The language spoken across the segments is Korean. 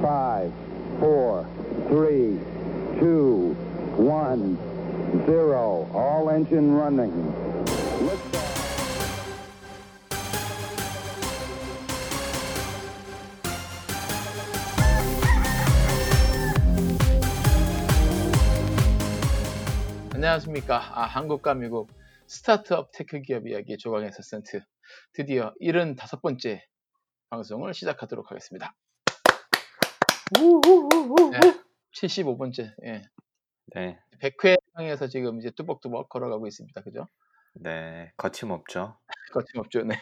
five, four, three, two, one, zero. All engine running. 안녕하십니까. 아, 한국과 미국 스타트업 테크 기업 이야기 조강의 서센트 드디어 75번째 방송을 시작하도록 하겠습니다. 네, 75번째. 예. 네, 100회 향해서 지금 이제 뚜벅뚜벅 걸어가고 있습니다. 그죠? 네, 거침없죠. 거침없죠. 네.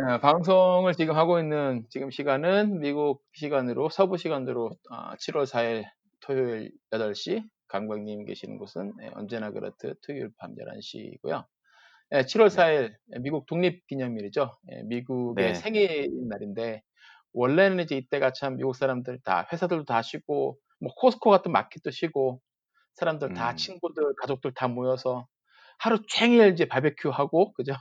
야, 방송을 지금 하고 있는 지금 시간은 미국 시간으로 서부 시간으로 아, 7월 4일 토요일 8시 강박님 계시는 곳은 예, 언제나 그렇듯 토요일 밤 11시고요. 7월 4일 미국 독립기념일이죠. 예, 미국의 네. 생일인 날인데 원래는 이제 이때가 참 미국 사람들 다 회사들도 다 쉬고 뭐 코스코 같은 마켓도 쉬고 사람들 다 음. 친구들 가족들 다 모여서 하루 종일 이제 바베큐 하고 그죠?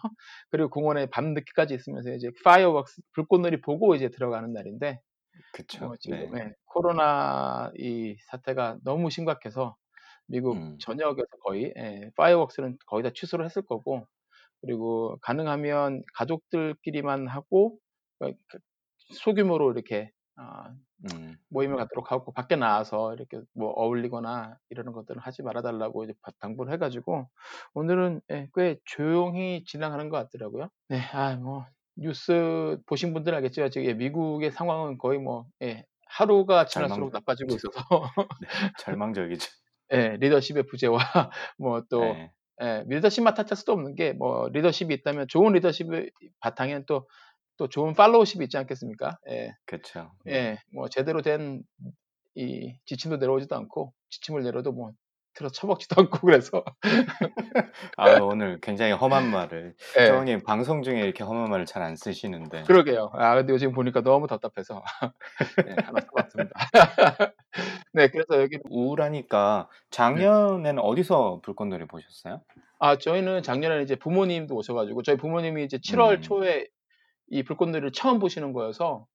그리고 공원에 밤 늦게까지 있으면서 이제 fireworks 불꽃놀이 보고 이제 들어가는 날인데 그쵸. 뭐 지금 네. 예, 코로나 이 사태가 너무 심각해서 미국 음. 전역에서 거의 예, 파이어웍스는 거의 다 취소를 했을 거고 그리고 가능하면 가족들끼리만 하고 어, 그 소규모로 이렇게 아, 음, 모임을 갖도록 하고 밖에 나와서 이렇게 뭐 어울리거나 이러는 것들은 하지 말아달라고 이제 바- 당부를 해가지고 오늘은 예, 꽤 조용히 진행하는 것 같더라고요. 네, 아, 뭐 뉴스 보신 분들 알겠죠? 지금 예, 미국의 상황은 거의 뭐 예, 하루가 지날수록 절망- 나빠지고 있어서 절망적이죠. 예, 리더십의 부재와 뭐또 네. 예, 리더십만 탓할 수도 없는 게 뭐 리더십이 있다면 좋은 리더십의 바탕에는 또 또 좋은 팔로우십이 있지 않겠습니까? 예, 그쵸. 예, 뭐 제대로 된 이 지침도 내려오지도 않고 지침을 내려도 뭐 들어 쳐먹지도 않고 그래서 아, 오늘 굉장히 험한 말을. 예, 조원님 방송 중에 이렇게 험한 말을 잘 안 쓰시는데. 그러게요. 아 근데 요즘 보니까 너무 답답해서 네, 하나 써봤습니다. 네, 그래서 여기 우울하니까 작년에는 어디서 불꽃놀이 보셨어요? 아 저희는 작년에 이제 부모님도 오셔가지고 저희 부모님이 이제 7월 음. 초에 이 불꽃놀이를 처음 보시는 거여서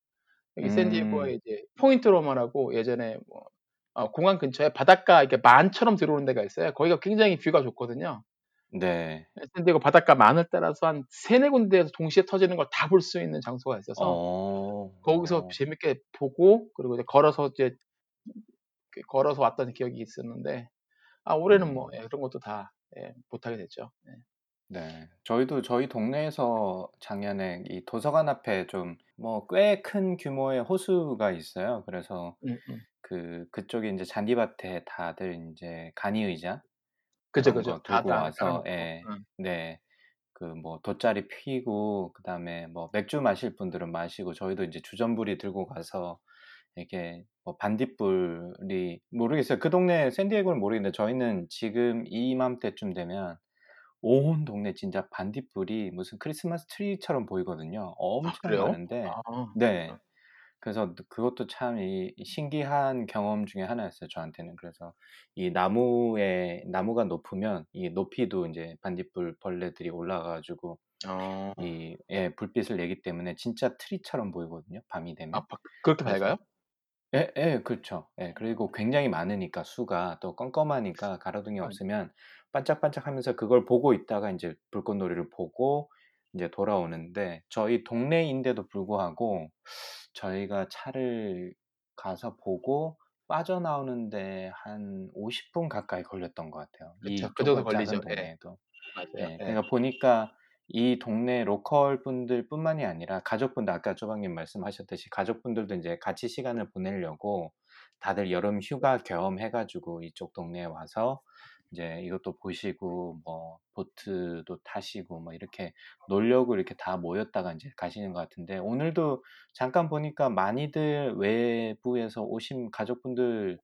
여기 음. 샌디에고에 이제 포인트 로마라고 예전에 뭐 어, 공항 근처에 바닷가 이렇게 만처럼 들어오는 데가 있어요. 거기가 굉장히 뷰가 좋거든요. 네. 샌디에고 바닷가 만을 따라서 한 세네 군데에서 동시에 터지는 걸 다 볼 수 있는 장소가 있어서 어. 거기서 어. 재밌게 보고 그리고 이제 걸어서 이제 그 걸어서 왔던 기억이 있었는데 아 올해는 뭐 음. 예, 그런 것도 다 예, 못하게 됐죠. 예. 네. 저희도 저희 동네에서 작년에 이 도서관 앞에 좀 뭐 꽤 큰 규모의 호수가 있어요. 그래서 음, 음. 그 그쪽에 이제 잔디밭에 다들 인제 간이 의자 그죠, 그런 그죠. 거다 들고 다 와서. 예. 응. 네. 그 뭐 돗자리 피고 그다음에 뭐 맥주 마실 분들은 마시고 저희도 이제 주전부리 들고 가서 이렇게 뭐 반딧불이 모르겠어요. 그 동네 샌디에고는 모르겠는데 저희는 지금 이맘때쯤 되면 온 동네 진짜 반딧불이 무슨 크리스마스 트리처럼 보이거든요. 아, 엄청 그래요? 많은데 아, 네. 그래서 그것도 참 이 신기한 경험 중에 하나였어요, 저한테는. 그래서 이 나무에 나무가 높으면 이 높이도 인제 반딧불 벌레들이 올라가 가지고 어, 이 예 불빛을 내기 때문에 진짜 트리처럼 보이거든요, 밤이 되면. 아, 바- 그렇게 그래서 밝아요? 예, 예, 그렇죠. 예, 그리고 굉장히 많으니까 수가 또 껌껌하니까 가로등이 아, 없으면 반짝반짝하면서 그걸 보고 있다가 인제 불꽃놀이를 보고 인제 돌아오는데 저희 동네인데도 불구하고 저희가 차를 가서 보고 빠져나오는데 한 50분 가까이 걸렸던 것 같아요. 이 그쵸, 그 정도 걸리죠. 예, 동네에도. 맞아요. 예, 예. 그러니까 보니까 이 동네 로컬 분들뿐만이 아니라 가족분들 아까 조방님 말씀하셨듯이 가족분들도 이제 같이 시간을 보내려고 다들 여름 휴가 겸 해가지고 이쪽 동네에 와서 이제 이것도 보시고 뭐 보트도 타시고 뭐 이렇게 놀려고 이렇게 다 모였다가 이제 가시는 것 같은데 오늘도 잠깐 보니까 많이들 외부에서 오신 가족분들로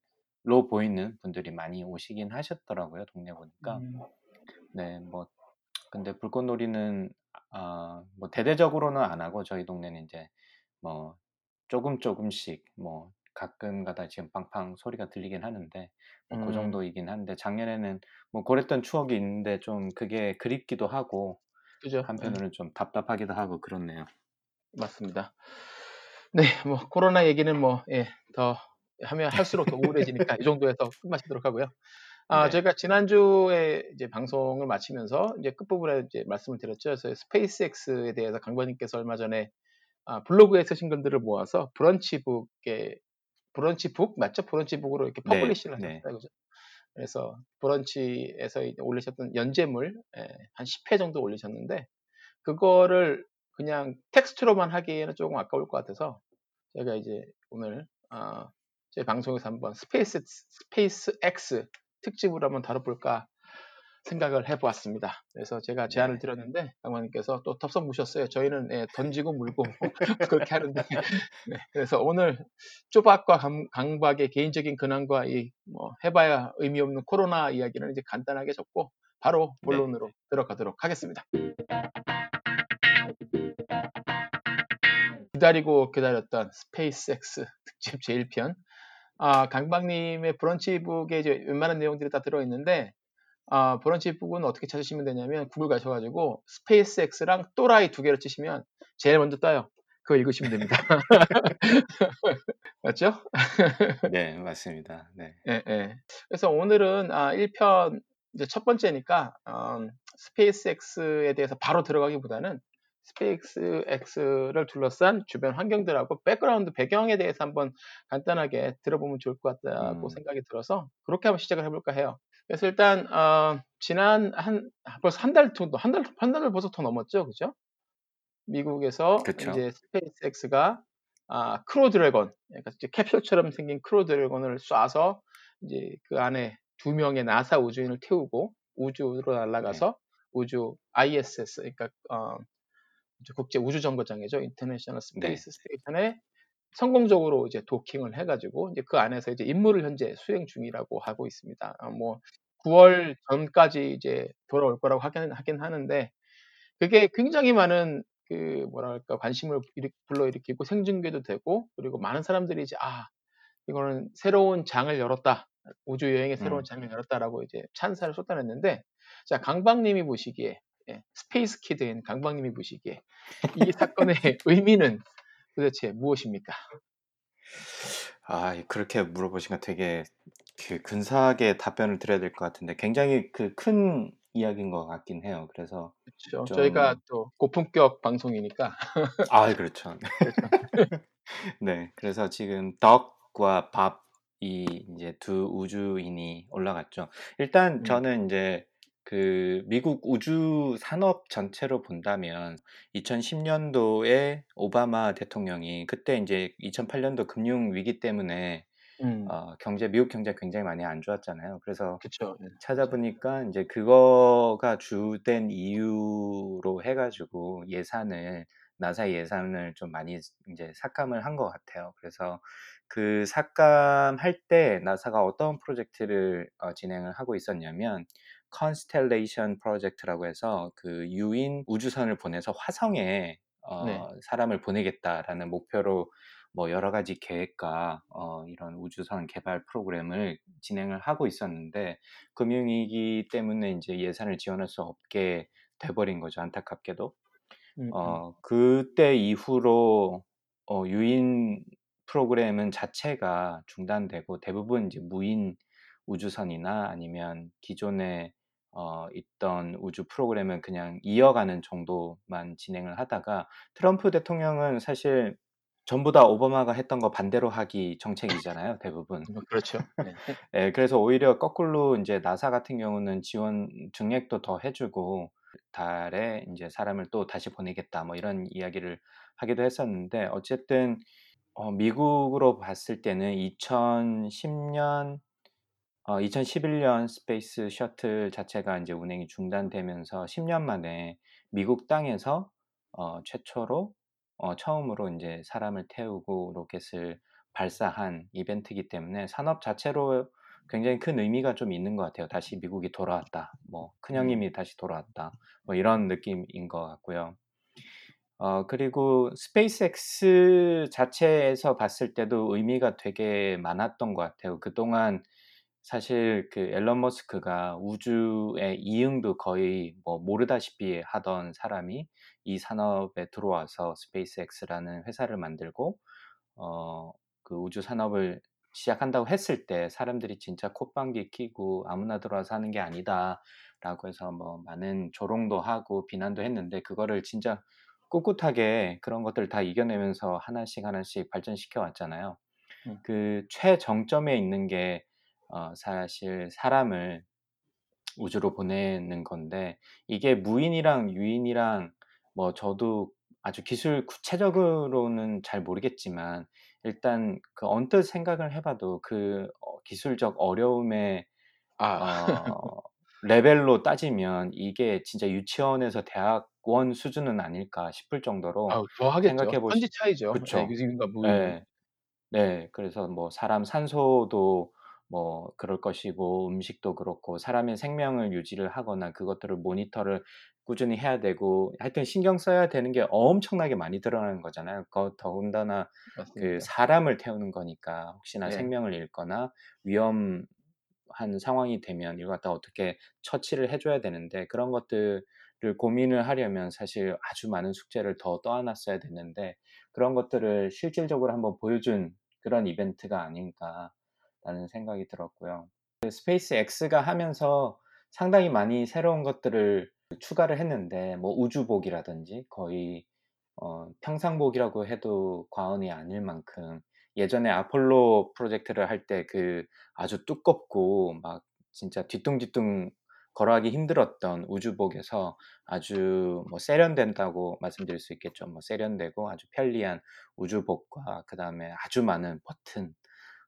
보이는 분들이 많이 오시긴 하셨더라고요 동네 보니까. 음, 네뭐 근데 불꽃놀이는 아 뭐 대대적으로는 안 하고 저희 동네는 이제 뭐 조금 조금씩 뭐 가끔가다 지금 팡팡 소리가 들리긴 하는데 뭐 그 음, 정도이긴 한데 작년에는 뭐 그랬던 추억이 있는데 좀 그게 그립기도 하고 그죠. 예, 한편으로는 좀 답답하기도 하고 그렇네요. 맞습니다. 네, 뭐 코로나 얘기는 뭐 예, 더 하면 할수록 더 우울해지니까 이 정도에서 끝마치도록 하고요. 아, 네. 저희가 지난주에 이제 방송을 마치면서 이제 끝부분에 이제 말씀을 드렸죠. 그래서 스페이스X에 대해서 강관님께서 얼마 전에 아, 블로그에 쓰신 글들을 모아서 브런치북에 브런치북 맞죠? 브런치북으로 이렇게 네, publish를 네. 하셨어요, 그죠? 그래서 브런치에서 올리셨던 연재물 예, 한 10회 정도 올리셨는데 그거를 그냥 텍스트로만 하기에는 조금 아까울 것 같아서 제가 이제 오늘 아, 제 방송에서 한번 스페이스 스페이스 X 특집으로 한번 다뤄볼까 생각을 해보았습니다. 그래서 제가 제안을 네. 드렸는데 강박님께서 또 덥석 무셨어요. 저희는 예, 던지고 물고 그렇게 하는데 네, 그래서 오늘 조박과 강, 강박의 개인적인 근황과 이 뭐 해봐야 의미 없는 코로나 이야기는 이제 간단하게 접고 바로 네. 본론으로 들어가도록 하겠습니다. 기다리고 기다렸던 스페이스X 특집 제1편. 아, 강박님의 브런치북에 이제 웬만한 내용들이 다 들어있는데, 아, 브런치 북은 어떻게 찾으시면 되냐면, 구글 가셔가지고, 스페이스X랑 또라이 두 개를 치시면, 제일 먼저 떠요. 그거 읽으시면 됩니다. 맞죠? 네, 맞습니다. 네. 예, 예. 그래서 오늘은 아, 1편 이제 첫 번째니까 음, 스페이스X에 대해서 바로 들어가기보다는 스페이스X를 둘러싼 주변 환경들하고 백그라운드 배경에 대해서 한번 간단하게 들어보면 좋을 것 같다고 음. 생각이 들어서 그렇게 한번 시작을 해볼까 해요. 그래서 일단 어, 지난 한 벌써 한 달 정도 한달 한 달을 벌써 더 넘었죠, 그죠? 미국에서 그쵸. 이제 스페이스X가 아, 크루 드래곤, 그러니까 이제 캡슐처럼 생긴 크루 드래곤을 쏴서 이제 그 안에 두 명의 나사 우주인을 태우고 우주로 날아가서 우주 ISS, 그러니까 어, 국제 우주 정거장이죠, International Space Station에 성공적으로 이제 도킹을 해가지고 이제 그 안에서 이제 임무를 현재 수행 중이라고 하고 있습니다. 아, 뭐 9월 전까지 이제 돌아올 거라고 하긴 하긴 하는데 그게 굉장히 많은 그 뭐랄까 관심을 일으- 불러일으키고 생중계도 되고 그리고 많은 사람들이 이제 아 이거는 새로운 장을 열었다 우주 여행의 새로운 음. 장을 열었다라고 이제 찬사를 쏟아냈는데 자 강박님이 보시기에 예, space kid인 강박님이 보시기에 이 사건의 의미는 도대체 무엇입니까? 아, 그렇게 물어보시면 되게 그 근사하게 답변을 드려야 될 것 같은데 굉장히 그 큰 이야기인 것 같긴 해요. 그래서 그렇죠. 좀- 저희가 또 고품격 방송이니까 아, 그렇죠. 그렇죠. 네, 그래서 지금 덕과 밥이 이제 두 우주인이 올라갔죠. 일단 음. 저는 이제 그 미국 우주 산업 전체로 본다면 2010년도에 오바마 대통령이 그때 이제 2008년도 금융 위기 때문에 음, 어, 경제 미국 경제 굉장히 많이 안 좋았잖아요. 그래서 그렇죠. 예. 찾아보니까 이제 그거가 주된 이유로 해가지고 예산을 나사 예산을 좀 많이 이제 삭감을 한 것 같아요. 그래서 그 삭감할 때 나사가 어떤 프로젝트를 어, 진행을 하고 있었냐면 Constellation 프로젝트라고 해서 그 유인 우주선을 보내서 화성에 어, 네. 사람을 보내겠다라는 목표로 뭐 여러 가지 계획과 어, 이런 우주선 개발 프로그램을 진행을 하고 있었는데 금융위기 때문에 이제 예산을 지원할 수 없게 돼버린 거죠 안타깝게도 음, 음. 어, 그때 이후로 어, 유인 프로그램은 자체가 중단되고 대부분 이제 무인 우주선이나 아니면 기존에 어, 있던 우주 프로그램은 그냥 이어가는 정도만 진행을 하다가 트럼프 대통령은 사실 전부 다 오바마가 했던 거 반대로 하기 정책이잖아요, 대부분. 뭐 그렇죠. 네. 예, 그래서 오히려 거꾸로 이제 나사 같은 경우는 지원 증액도 더 해주고 달에 이제 사람을 또 다시 보내겠다 뭐 이런 이야기를 하기도 했었는데 어쨌든 어, 미국으로 봤을 때는 2010년 어, 2011년 스페이스 셔틀 자체가 이제 운행이 중단되면서 10 년 만에 미국 땅에서 어, 최초로 어, 처음으로 이제 사람을 태우고 로켓을 발사한 이벤트이기 때문에 산업 자체로 굉장히 큰 의미가 좀 있는 것 같아요. 다시 미국이 돌아왔다. 뭐 큰 형님이 다시 돌아왔다. 뭐 이런 느낌인 것 같고요. 어, 그리고 스페이스X 자체에서 봤을 때도 의미가 되게 많았던 것 같아요. 그동안 사실 그 앨런 머스크가 우주의 이응도 거의 뭐 모르다시피 하던 사람이 이 산업에 들어와서 스페이스X라는 회사를 만들고 어, 그 우주 산업을 시작한다고 했을 때 사람들이 진짜 콧방귀 끼고 아무나 들어와서 하는 게 아니다라고 해서 뭐 많은 조롱도 하고 비난도 했는데 그거를 진짜 꿋꿋하게 그런 것들을 다 이겨내면서 하나씩 하나씩 발전시켜 왔잖아요. 음. 그 최정점에 있는 게 어, 사실 사람을 우주로 보내는 건데 이게 무인이랑 유인이랑 뭐 저도 아주 기술 구체적으로는 잘 모르겠지만 일단 그 언뜻 생각을 해봐도 그 어, 기술적 어려움의 아, 어, 레벨로 따지면 이게 진짜 유치원에서 대학원 수준은 아닐까 싶을 정도로 더 하겠죠. 생각해 보시 천지 차이죠. 예, 유인과 무인은. 네. 네. 그래서 뭐 사람 산소도 뭐 그럴 것이고 음식도 그렇고 사람의 생명을 유지를 하거나 그것들을 모니터를 꾸준히 해야 되고 하여튼 신경 써야 되는 게 엄청나게 많이 드러나는 거잖아요. 그 더군다나 그 맞습니다. 사람을 태우는 거니까 혹시나 예. 생명을 잃거나 위험한 상황이 되면 이걸 갖다 어떻게 처치를 해줘야 되는데 그런 것들을 고민을 하려면 사실 아주 많은 숙제를 더 떠안았어야 됐는데 그런 것들을 실질적으로 한번 보여준 그런 이벤트가 아닌가 라는 생각이 들었고요. 그 스페이스 X가 하면서 상당히 많이 새로운 것들을 추가를 했는데 뭐 우주복이라든지 거의 어, 평상복이라고 해도 과언이 아닐 만큼 예전에 아폴로 프로젝트를 할 때 그 아주 두껍고 막 진짜 뒤뚱뒤뚱 걸어가기 힘들었던 우주복에서 아주 뭐 세련된다고 말씀드릴 수 있겠죠. 뭐 세련되고 아주 편리한 우주복과 그 다음에 아주 많은 버튼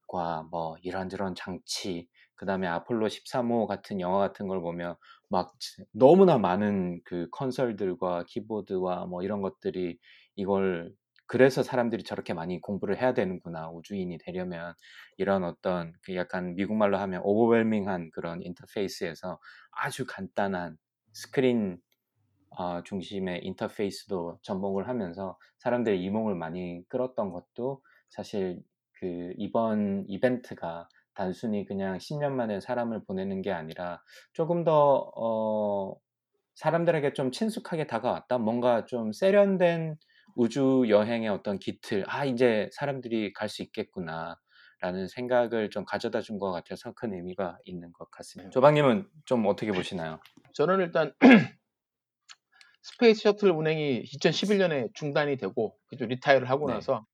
과뭐 이런저런 장치, 그 다음에 아폴로 13호 같은 영화 같은 걸 보면 막 너무나 많은 그 컨설들과 키보드와 뭐 이런 것들이 이걸 그래서 사람들이 저렇게 많이 공부를 해야 되는구나 우주인이 되려면 이런 어떤 그 약간 미국말로 하면 오버웰밍한 그런 인터페이스에서 아주 간단한 스크린 어, 중심의 인터페이스도 접목을 하면서 사람들의 이목을 많이 끌었던 것도 사실 그 이번 이벤트가 단순히 그냥 10년 만에 사람을 보내는 게 아니라 조금 더 어, 사람들에게 좀 친숙하게 다가왔다. 뭔가 좀 세련된 우주 여행의 어떤 기틀, 아 이제 사람들이 갈 수 있겠구나. 라는 생각을 좀 가져다 준 것 같아서 큰 의미가 있는 것 같습니다. 조박님은 좀 어떻게 보시나요? 저는 일단 스페이스 셔틀 운행이 2011년에 중단이 되고 그쪽 retire를 하고 네. 나서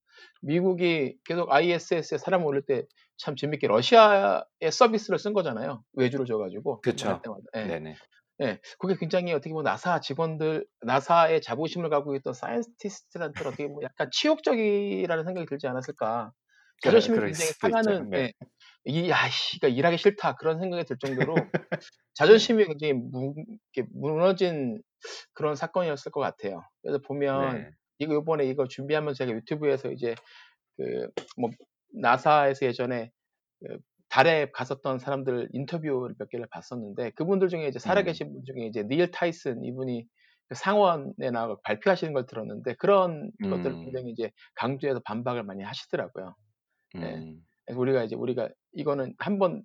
미국이 계속 ISS에 사람 올릴 때 참 재밌게 러시아의 서비스를 쓴 거잖아요. 외주를 줘가지고 때마다. 예. 네네. 예, 그게 굉장히 어떻게 보면 나사 직원들, 나사의 자부심을 갖고 있던 scientist한테 어떻게 보면 약간 치욕적이라는 생각이 들지 않았을까. 자존심이 그럴 굉장히. 상하는, 네. 예, 이, 야, 씨, 그러니까 일하기 싫다. 그런 생각이 들 정도로 자존심이 굉장히 무, 무너진 그런 사건이었을 것 같아요. 그래서 보면 네. 이거 이번에 이거 준비하면서 제가 유튜브에서 이제 그 뭐 나사에서 예전에 그 달에 갔었던 사람들 인터뷰를 몇 개를 봤었는데 그분들 중에 이제 음. 살아계신 분 중에 이제 닐 타이슨 이분이 그 상원에 나가 발표하시는 걸 들었는데 그런 것들을 음. 굉장히 이제 강조해서 반박을 많이 하시더라고요. 네. 음. 그래서 우리가 이제 우리가 이거는 한번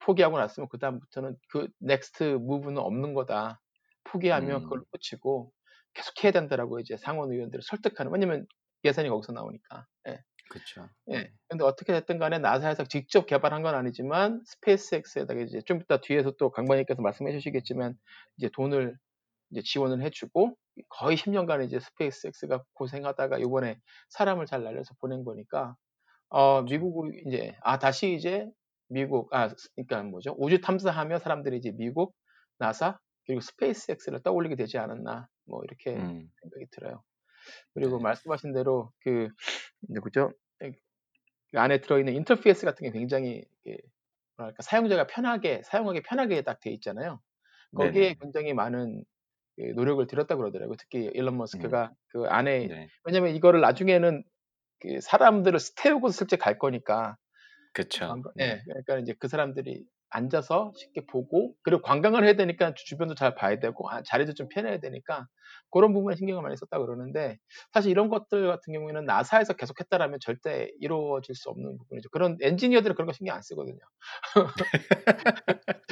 포기하고 났으면 그 다음부터는 그 next move는 없는 거다. 포기하면 음. 그걸 끝이고 계속 해야 된다라고 이제 상원 의원들을 설득하는. 왜냐면 예산이 거기서 나오니까. 예. 그렇죠. 예. 근데 어떻게 됐든 간에 나사에서 직접 개발한 건 아니지만 스페이스X에다가 이제 좀 이따 뒤에서 또 강박님께서 말씀해 주시겠지만 이제 돈을 이제 지원을 해주고 거의 10년간 이제 스페이스X가 고생하다가 이번에 사람을 잘 날려서 보낸 거니까 어 미국 이제 아 다시 이제 미국 아 그러니까 뭐죠 우주 탐사하면 사람들이 이제 미국 나사 그리고 스페이스X를 떠올리게 되지 않았나 뭐 이렇게 음. 생각이 들어요. 그리고 네. 말씀하신 대로 그 누구죠? 그 안에 들어있는 인터페이스 같은 게 굉장히 뭐랄까 사용자가 편하게 사용하기 편하게 딱 돼 있잖아요. 거기에 네네. 굉장히 많은 그 노력을 들였다 그러더라고요. 특히 일론 머스크가 그 안에 네. 왜냐면 이거를 나중에는 그 사람들을 태우고 실제 갈 거니까 그렇죠. 예, 그러니까 이제 그 사람들이 앉아서 쉽게 보고 그리고 관광을 해야 되니까 주- 주변도 잘 봐야 되고 아, 자리도 좀 편해야 되니까 그런 부분에 신경을 많이 썼다 그러는데 사실 이런 것들 같은 경우에는 나사에서 계속 했다라면 절대 이루어질 수 없는 부분이죠. 그런 엔지니어들은 그런 거 신경 안 쓰거든요.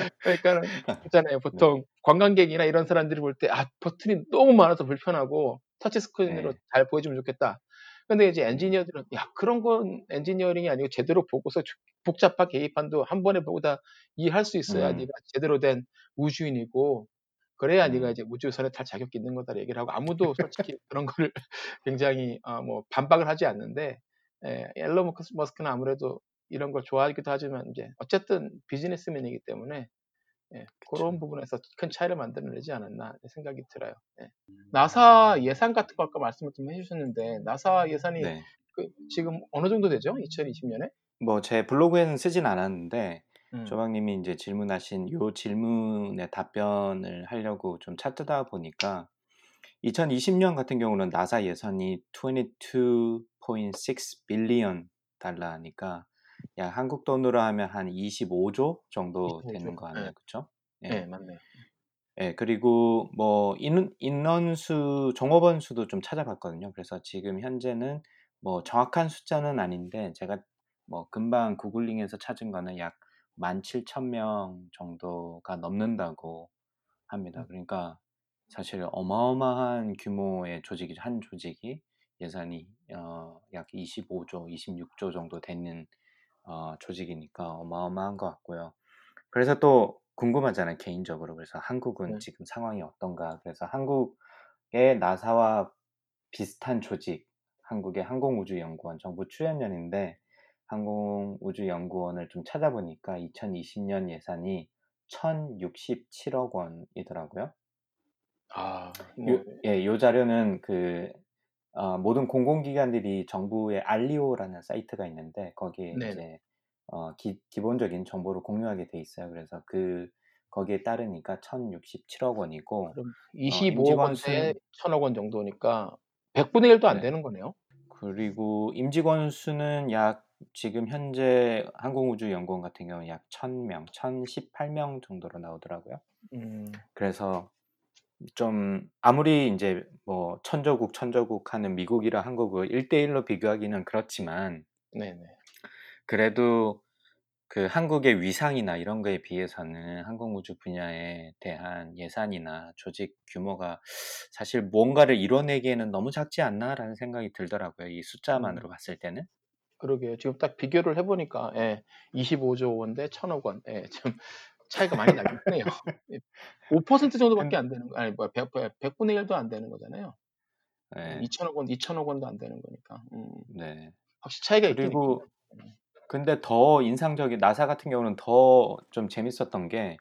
그러니까 있잖아요. 보통 관광객이나 이런 사람들이 볼 때 아 버튼이 너무 많아서 불편하고 터치 스크린으로 네. 잘 보여주면 좋겠다. 근데 이제 엔지니어들은 야 그런 건 엔지니어링이 아니고 제대로 보고서 주- 복잡하게 계기판도 한 번에 보고 다 이해할 수 있어야 음. 네가 제대로 된 우주인이고 그래야 음. 네가 이제 우주선에 탈 자격이 있는 거다 얘기를 하고 아무도 솔직히 그런 거를 굉장히 어, 뭐 반박을 하지 않는데 예, 엘론 머스- 머스크는 아무래도 이런 걸 좋아하기도 하지만 이제 어쨌든 비즈니스맨이기 때문에 예, 그런 부분에서 큰 차이를 만들어내지 않았나 생각이 들어요. 예. 나사 예산 같은 거 아까 말씀을 좀 해주셨는데 나사 예산이 네. 그 지금 어느 정도 되죠? 2020년에? 뭐 제 블로그에는 쓰진 않았는데 음. 조방님이 이제 질문하신 요 질문에 답변을 하려고 좀 찾다 보니까 2020년 같은 경우는 나사 예산이 22.6 빌리언 달러니까 약 한국 돈으로 하면 한 25조 정도 25조. 되는 거 아니에요, 네. 그렇죠? 네, 맞네요. 예, 그리고 뭐 인, 인원수, 종업원 수도 좀 찾아봤거든요. 그래서 지금 현재는 뭐 정확한 숫자는 아닌데 제가 뭐 금방 구글링에서 찾은 거는 약 17,000명 정도가 넘는다고 합니다. 그러니까 사실 어마어마한 규모의 조직이 한 조직이 예산이 어, 약 25조, 26조 정도 되는 어, 조직이니까 어마어마한 것 같고요. 그래서 또 궁금하잖아요, 개인적으로. 그래서 한국은 네. 지금 상황이 어떤가. 그래서 한국의 나사와 비슷한 조직, 한국의 항공우주연구원 정부 출연연인데 항공우주연구원을 좀 찾아보니까 2020년 예산이 1,067억 원이더라고요. 아, 요, 뭐, 예, 요 자료는 그 어, 모든 공공기관들이 정부의 알리오라는 사이트가 있는데 거기에 네네. 이제 어, 기, 기본적인 정보를 공유하게 돼 있어요. 그래서 그 거기에 따르니까 1,067억 원이고 그럼 어, 25억 임직원 원대 수는 1천억 원 정도니까 100분의 1도 안 네. 되는 거네요. 그리고 임직원 수는 약 지금 현재 항공우주연구원 같은 경우는 약 1,000 명, 1,018 명 정도로 나오더라고요. 음, 그래서 좀 아무리 이제 뭐 천조국 천조국 하는 미국이랑 한국을 1대1로 비교하기는 그렇지만 네네. 그래도 그 한국의 위상이나 이런 거에 비해서는 항공 우주 분야에 대한 예산이나 조직 규모가 사실 뭔가를 이뤄내기에는 너무 작지 않나라는 생각이 들더라고요. 이 음, 숫자만으로 봤을 때는. 그러게요. 지금 딱 비교를 해 보니까 예, 25조 원대 1천억 원. 예, 좀 차이가 많이 나긴 하네요. 예, 5% 정도밖에 근, 안 되는 거 아니 뭐 100, 100분의 1도 안 되는 거잖아요. 음, 네, 2천억 원, 2천억 원도 안 되는 거니까. 음, 네. 확실히 차이가 그리고 하죠. 음, 근데 더 인상적인 나사 같은 경우는 더 좀 재밌었던 게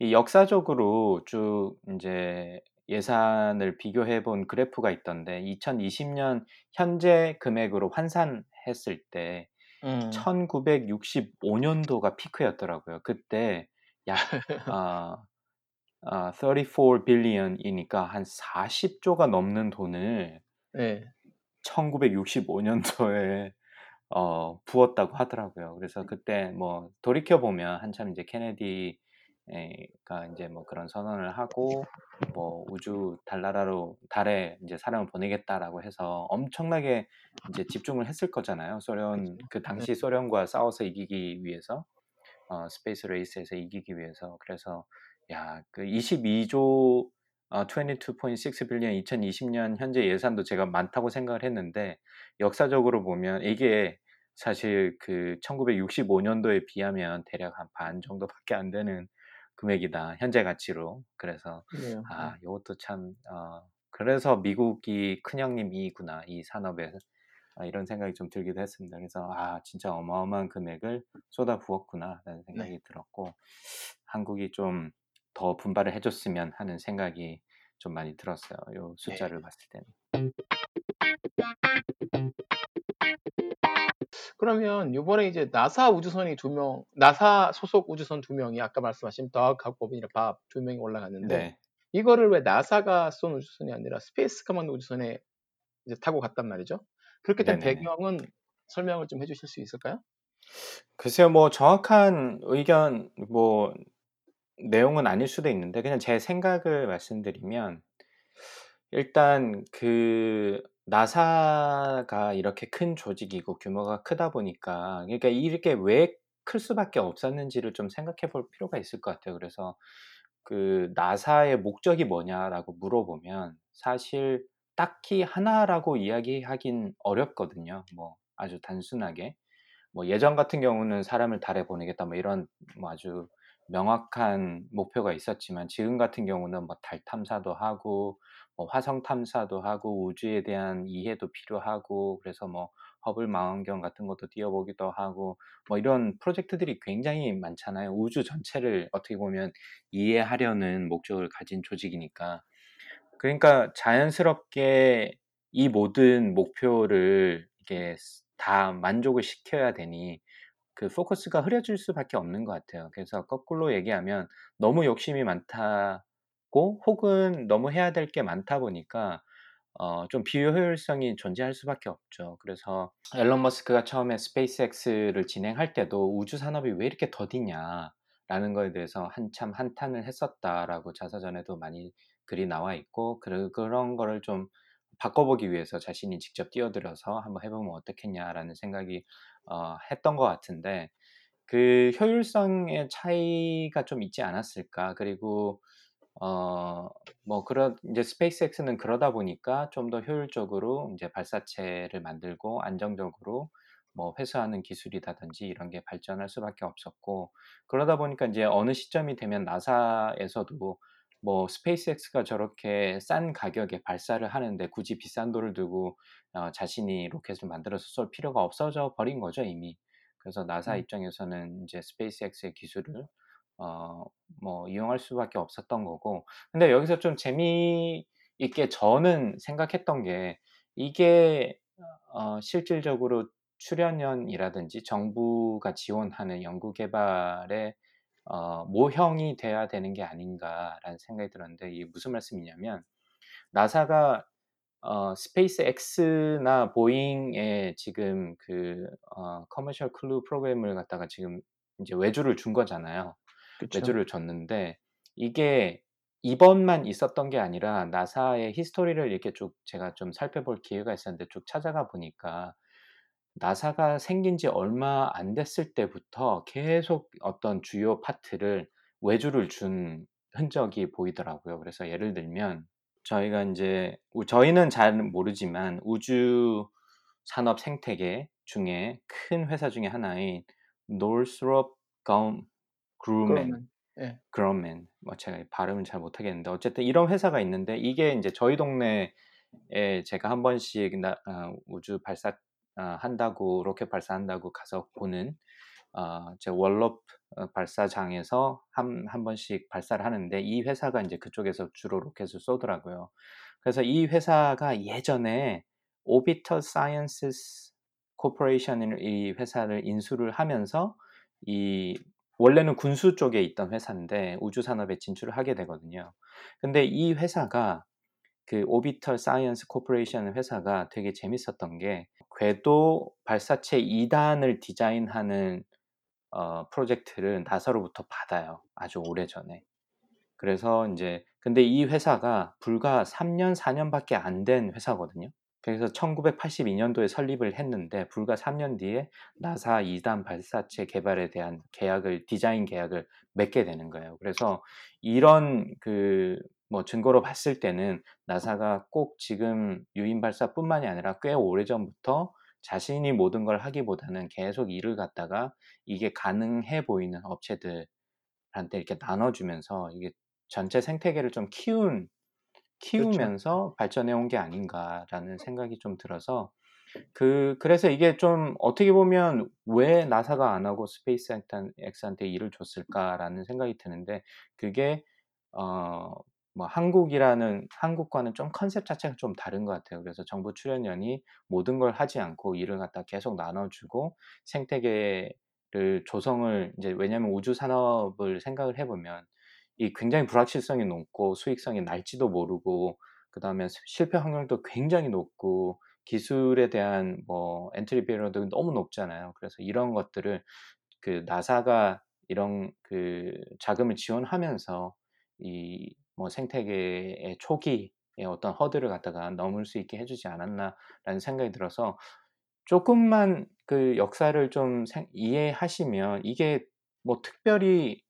이 역사적으로 쭉 이제 예산을 비교해 본 그래프가 있던데 2020년 현재 금액으로 환산했을 때 음, 1965년도가 피크였더라고요. 그때 약 어, 어, 34 빌리언이니까 한 40조가 넘는 돈을 네. 1965년도에 어, 부었다고 하더라고요. 그래서 그때 뭐 돌이켜 보면 한참 이제 케네디 가 이제 뭐 그런 선언을 하고 뭐 우주 달나라로 달에 이제 사람을 보내겠다라고 해서 엄청나게 이제 집중을 했을 거잖아요. 소련 그 네. 당시 소련과 싸워서 이기기 위해서 어, Space Race에서 이기기 위해서. 그래서 야 그 22조 어, 22.6 billion 2020년 현재 예산도 제가 많다고 생각을 했는데 역사적으로 보면 이게 사실 그 1965년도에 비하면 대략 한 반 정도밖에 안 되는 금액이다. 현재 가치로. 그래서 그래요. 아 이것도 참 어, 그래서 미국이 큰형님이구나 이 산업에 아, 이런 생각이 좀 들기도 했습니다. 그래서 아 진짜 어마어마한 금액을 쏟아 부었구나라는 네. 생각이 들었고 한국이 좀 더 분발을 해줬으면 하는 생각이 좀 많이 들었어요. 요 네. 숫자를 봤을 때는. 그러면 이번에 이제 나사 우주선이 두 명, 나사 소속 우주선 두 명이 아까 말씀하신 덕하고 보빈이랑 밥두 명이 올라갔는데 네, 이거를 왜 나사가 쏜 우주선이 아니라 스페이스 커먼드 우주선에 이제 타고 갔단 말이죠? 그렇게 된 네네네. 배경은 설명을 좀 해주실 수 있을까요? 글쎄요, 뭐 정확한 의견 뭐 내용은 아닐 수도 있는데 그냥 제 생각을 말씀드리면 일단 그 나사가 이렇게 큰 조직이고 규모가 크다 보니까 그러니까 이렇게 왜 클 수밖에 없었는지를 좀 생각해 볼 필요가 있을 것 같아요. 그래서 그 나사의 목적이 뭐냐라고 물어보면 사실 딱히 하나라고 이야기하긴 어렵거든요. 뭐 아주 단순하게 뭐 예전 같은 경우는 사람을 달에 보내겠다 뭐 이런 뭐 아주 명확한 목표가 있었지만 지금 같은 경우는 뭐 달 탐사도 하고 뭐 화성 탐사도 하고 우주에 대한 이해도 필요하고 그래서 뭐 허블 망원경 같은 것도 띄워보기도 하고 뭐 이런 프로젝트들이 굉장히 많잖아요. 우주 전체를 어떻게 보면 이해하려는 목적을 가진 조직이니까 그러니까 자연스럽게 이 모든 목표를 이게 다 만족을 시켜야 되니 그 포커스가 흐려질 수밖에 없는 것 같아요. 그래서 거꾸로 얘기하면 너무 욕심이 많다고 혹은 너무 해야 될 게 많다 보니까 어, 좀 비효율성이 존재할 수밖에 없죠. 그래서 엘론 머스크가 처음에 스페이스X를 진행할 때도 우주 산업이 왜 이렇게 더디냐라는 거에 대해서 한참 한탄을 했었다라고 자서전에도 많이 글이 나와 있고 그, 그런 거를 좀 바꿔보기 위해서 자신이 직접 뛰어들어서 한번 해보면 어떻겠냐라는 생각이 어, 했던 것 같은데 그 효율성의 차이가 좀 있지 않았을까? 그리고 어, 뭐, 그런, 이제 스페이스X는 그러다 보니까 좀 더 효율적으로 이제 발사체를 만들고 안정적으로 뭐 회수하는 기술이라든지 이런 게 발전할 수밖에 없었고, 그러다 보니까 이제 어느 시점이 되면 나사에서도 뭐 스페이스X가 저렇게 싼 가격에 발사를 하는데 굳이 비싼 돈을 들고 어, 자신이 로켓을 만들어서 쏠 필요가 없어져 버린 거죠, 이미. 그래서 나사 음. 입장에서는 이제 스페이스X의 기술을 어, 뭐 이용할 수밖에 없었던 거고. 근데 여기서 좀 재미있게 저는 생각했던 게 이게 어, 실질적으로 출연연이라든지 정부가 지원하는 연구 개발의 어, 모형이 돼야 되는 게 아닌가라는 생각이 들었는데 이게 무슨 말씀이냐면 나사가 어, 스페이스 X나 보잉의 지금 그 어, Commercial Crew Program을 갖다가 지금 이제 외주를 준 거잖아요. 그쵸. 외주를 줬는데 이게 이번만 있었던 게 아니라 나사의 history를 이렇게 쭉 제가 좀 살펴볼 기회가 있었는데 쭉 찾아가 보니까 나사가 생긴 지 얼마 안 됐을 때부터 계속 어떤 주요 파트를 외주를 준 흔적이 보이더라고요. 그래서 예를 들면 저희가 우 저희는 잘 모르지만 우주 산업 생태계 중에 큰 회사 중에 하나인 Northrop Grumman 예. 그럼맨 뭐 제가 발음을 잘 못하겠는데 어쨌든 이런 회사가 있는데 이게 인제 저희 동네에 제가 한 번씩 나 어 우주 발사 어 한다고 로켓 발사한다고 가서 보는 어 제 월럽 어 발사장에서 한 한 번씩 발사를 하는데 이 회사가 인제 그쪽에서 주로 로켓을 쏘더라고요. 그래서 이 회사가 예전에 Orbital Sciences Corporation이라는 이 회사를 인수를 하면서 이 원래는 군수 쪽에 있던 회사인데 우주 산업에 진출을 하게 되거든요. 근데 이 회사가 그 Orbital Science Corporation 회사가 되게 재밌었던 게 궤도 발사체 2단을 디자인하는 어 프로젝트를 나사로부터 받아요. 아주 오래 전에. 그래서 인제 근데 이 회사가 불과 3 년, 4 년밖에 안 된 회사거든요. 그래서 1982 년도에 설립을 했는데 불과 3년 뒤에 나사 2단 발사체 개발에 대한 계약을 디자인 계약을 맺게 되는 거예요. 그래서 이런 그 뭐 증거로 봤을 때는 나사가 꼭 지금 유인 발사뿐만이 아니라 꽤 오래전부터 자신이 모든 걸 하기보다는 계속 일을 갖다가 이게 가능해 보이는 업체들한테 이렇게 나눠 주면서 이게 전체 생태계를 좀 키운 그쵸. 키우면서 발전해 온 게 아닌가라는 생각이 좀 들어서 그 그래서 이게 좀 어떻게 보면 '왜 나사가 안 하고 스페이스 엑탄 X한테 일을 줬을까?'라는 생각이 드는데 그게 어 뭐 한국이라는 한국과는 좀 컨셉 자체가 좀 다른 것 같아요. 그래서 정부 출연연이 모든 걸 하지 않고 일을 갖다 계속 나눠 주고 생태계를 조성을 인제 왜냐하면 우주 산업을 생각을 해 보면 이 굉장히 불확실성이 높고 수익성이 날지도 모르고 그 다음에 스 실패 확률도 굉장히 높고 기술에 대한 뭐 entry barrier도 너무 높잖아요. 그래서 이런 것들을 그 나사가 이런 그 자금을 지원하면서 이 뭐 '생태계의 초기의 어떤 허들을 갖다가 넘을 수 있게 해 주지 않았나.'라는 생각이 들어서 쪼끔만 그 역사를 좀 생 이해하시면 이게 뭐 특별히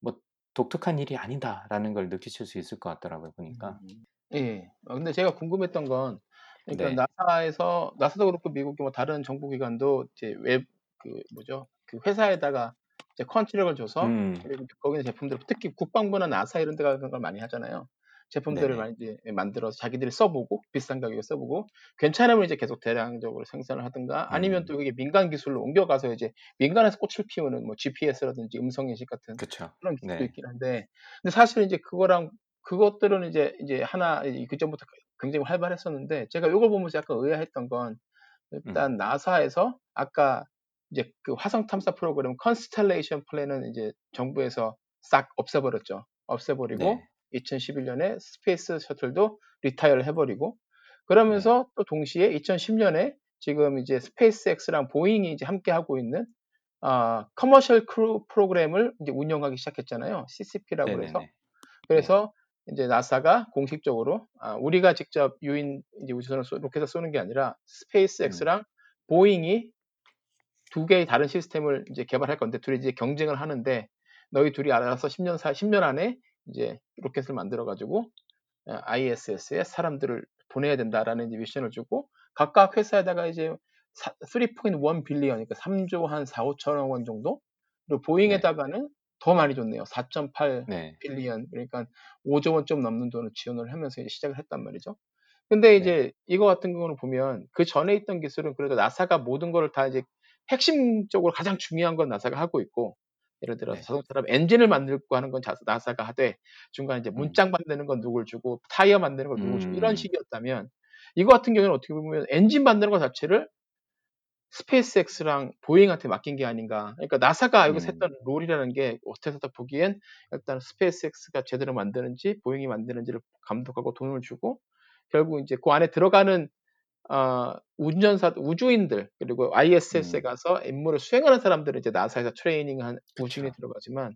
뭐 '독특한 일이 아니다.'라는 걸 느끼실 수 있을 것 같더라고요 보니까. 음. 예. 어, 근데 제가 궁금했던 건 그러니까 네. 나사에서 나사도 그렇고 미국의 뭐 다른 정보기관도 이제 웹 그 뭐죠 그 회사에다가 이제 컨트랙을 줘서 음, 그리고 거기 있는 제품들 특히 국방부나 나사 이런 데가 그런 걸 많이 하잖아요. 제품들을 네네. 많이 이제 만들어서 자기들이 써보고 비싼 가격에 써보고 괜찮으면 이제 계속 대량적으로 생산을 하든가 아니면 음, 또 이게 민간 기술로 옮겨가서 이제 민간에서 꽃을 피우는 뭐 GPS라든지 음성 인식 같은 그쵸. 그런 기술도 네. 있긴 한데 근데 사실 이제 그거랑 그것들은 이제 이제 하나 이- 그 전부터 굉장히 활발했었는데 제가 이걸 보면서 약간 의아했던 건 음, 일단 나사에서 아까 이제 그 화성 탐사 프로그램 Constellation plan은 이제 정부에서 싹 없애버렸죠. 없애버리고 네. 2011년에 Space Shuttle도 retire를 해버리고 네. 그러면서 또 동시에 2010년에 지금 이제 스페이스X랑 보잉이 이제 함께 하고 있는 아, Commercial Crew Program을 이제 운영하기 시작했잖아요. CCP라고 해서. 네네네. 네. 그래서 이제 나사가 공식적으로 아, 우리가 직접 유인 이제 우주선을 쏘, 로켓을 쏘는 게 아니라 음, 스페이스X랑 보잉이 두 개의 다른 시스템을 이제 개발할 건데 둘이 이제 경쟁을 하는데 너희 둘이 알아서 10년 사 10년 안에 이제 로켓을 만들어 가지고 ISS에 사람들을 보내야 된다라는 미션을 주고 각각 회사에다가 이제 3.1 billion 그러니까 3조 한 4, 5천억 원 정도 그리고 네. 보잉에다가는 더 많이 줬네요. 4.8 네. billion 그러니까 5조 원 좀 넘는 돈을 지원을 하면서 이제 시작을 했단 말이죠. 근데 네. 이제 이거 같은 경우는 보면 그 전에 있던 기술은 그래도 나사가 모든 거를 다 이제 핵심적으로 가장 중요한 건 나사가 하고 있고 예를 들어서 네. 자동차라면 엔진을 만들고 하는 건 자- 나사가 하되 중간에 이제 음, 문짝 만드는 건 누굴 주고 타이어 만드는 걸 누굴 주고 이런 음, 식이었다면 이거 같은 경우는 어떻게 보면 엔진 만드는 것 자체를 스페이스X랑 보잉한테 맡긴 게 아닌가. 그러니까 나사가 여기서 음, 했던 role이라는 게 어떻게 딱 보기엔 일단 스페이스X가 제대로 만드는지 보잉이 만드는지를 감독하고 돈을 주고 결국 이제 그 안에 들어가는 어, 운전사 우주인들 그리고 ISS에 음, 가서 임무를 수행하는 사람들은 이제 나사에서 트레이닝한 우주인이. 들어가지만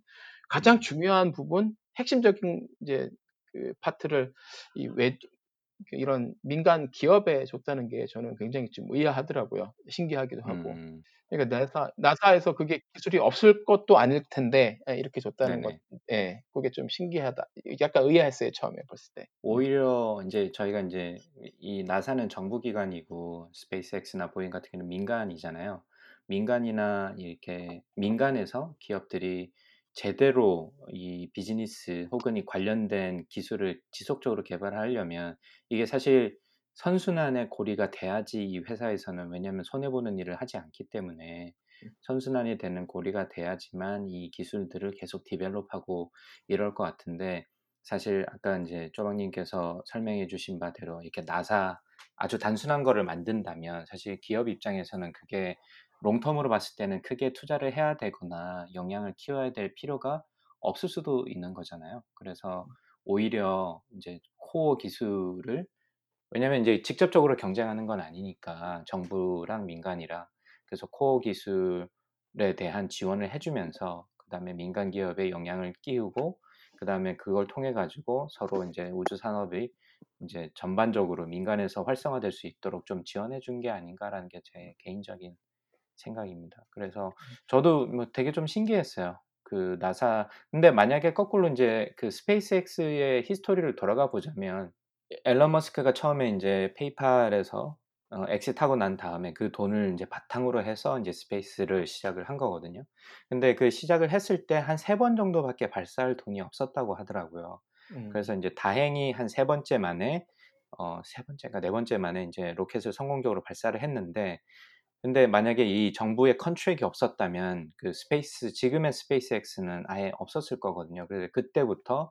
가장 음, 중요한 부분 핵심적인 이제 그 파트를 이 외, 이런 민간 기업에 줬다는 게 저는 굉장히 좀 의아하더라고요. 신기하기도 하고. 음, 그러니까 나사, 나사에서 그게 기술이 없을 것도 아닐 텐데 예, 이렇게 줬다는 것, 네네. 예, 그게 좀 신기하다. 약간 의아했어요 처음에 봤을 때. 음, 오히려 이제 저희가 이제 이 나사는 정부 기관이고 스페이스X나 보잉 같은 경우는 민간이잖아요. 민간이나 이렇게 민간에서 기업들이 제대로 이 비즈니스 혹은 이 관련된 기술을 지속적으로 개발하려면 이게 사실 선순환의 고리가 돼야지 이 회사에서는 왜냐하면 손해보는 일을 하지 않기 때문에 선순환이 되는 고리가 돼야지만 이 기술들을 계속 develop하고 이럴 것 같은데 사실 아까 이제 쪼박님께서 설명해 주신 바대로 이렇게 나사 아주 단순한 거를 만든다면 사실 기업 입장에서는 그게 롱텀으로 봤을 때는 크게 투자를 해야 되거나 영향을 키워야 될 필요가 없을 수도 있는 거잖아요. 그래서 오히려 이제 코어 기술을 왜냐면 이제 직접적으로 경쟁하는 건 아니니까 정부랑 민간이랑 그래서 코어 기술에 대한 지원을 해주면서 그다음에 민간 기업에 영향을 끼치고 그다음에 그걸 통해 가지고 서로 이제 우주 산업이 이제 전반적으로 민간에서 활성화될 수 있도록 좀 지원해 준 게 아닌가라는 게 제 개인적인 생각입니다. 그래서 저도 뭐 되게 좀 신기했어요. 그 나사 근데 만약에 거꾸로 이제 그 스페이스X의 history를 돌아가 보자면 일론 머스크가 처음에 이제 페이팔에서 어, exit하고 난 다음에 그 돈을 이제 바탕으로 해서 이제 스페이스를 시작을 한 거거든요. 근데 그 시작을 했을 때 한 세 번 정도밖에 발사할 돈이 없었다고 하더라고요. 음, 그래서 이제 다행히 한 세 번째 만에 어, 세 번째가 네 번째 만에 이제 로켓을 성공적으로 발사를 했는데 근데 만약에 이 정부의 contract이 없었다면 그 스페이스 지금의 스페이스X는 아예 없었을 거거든요. 그래서 그때부터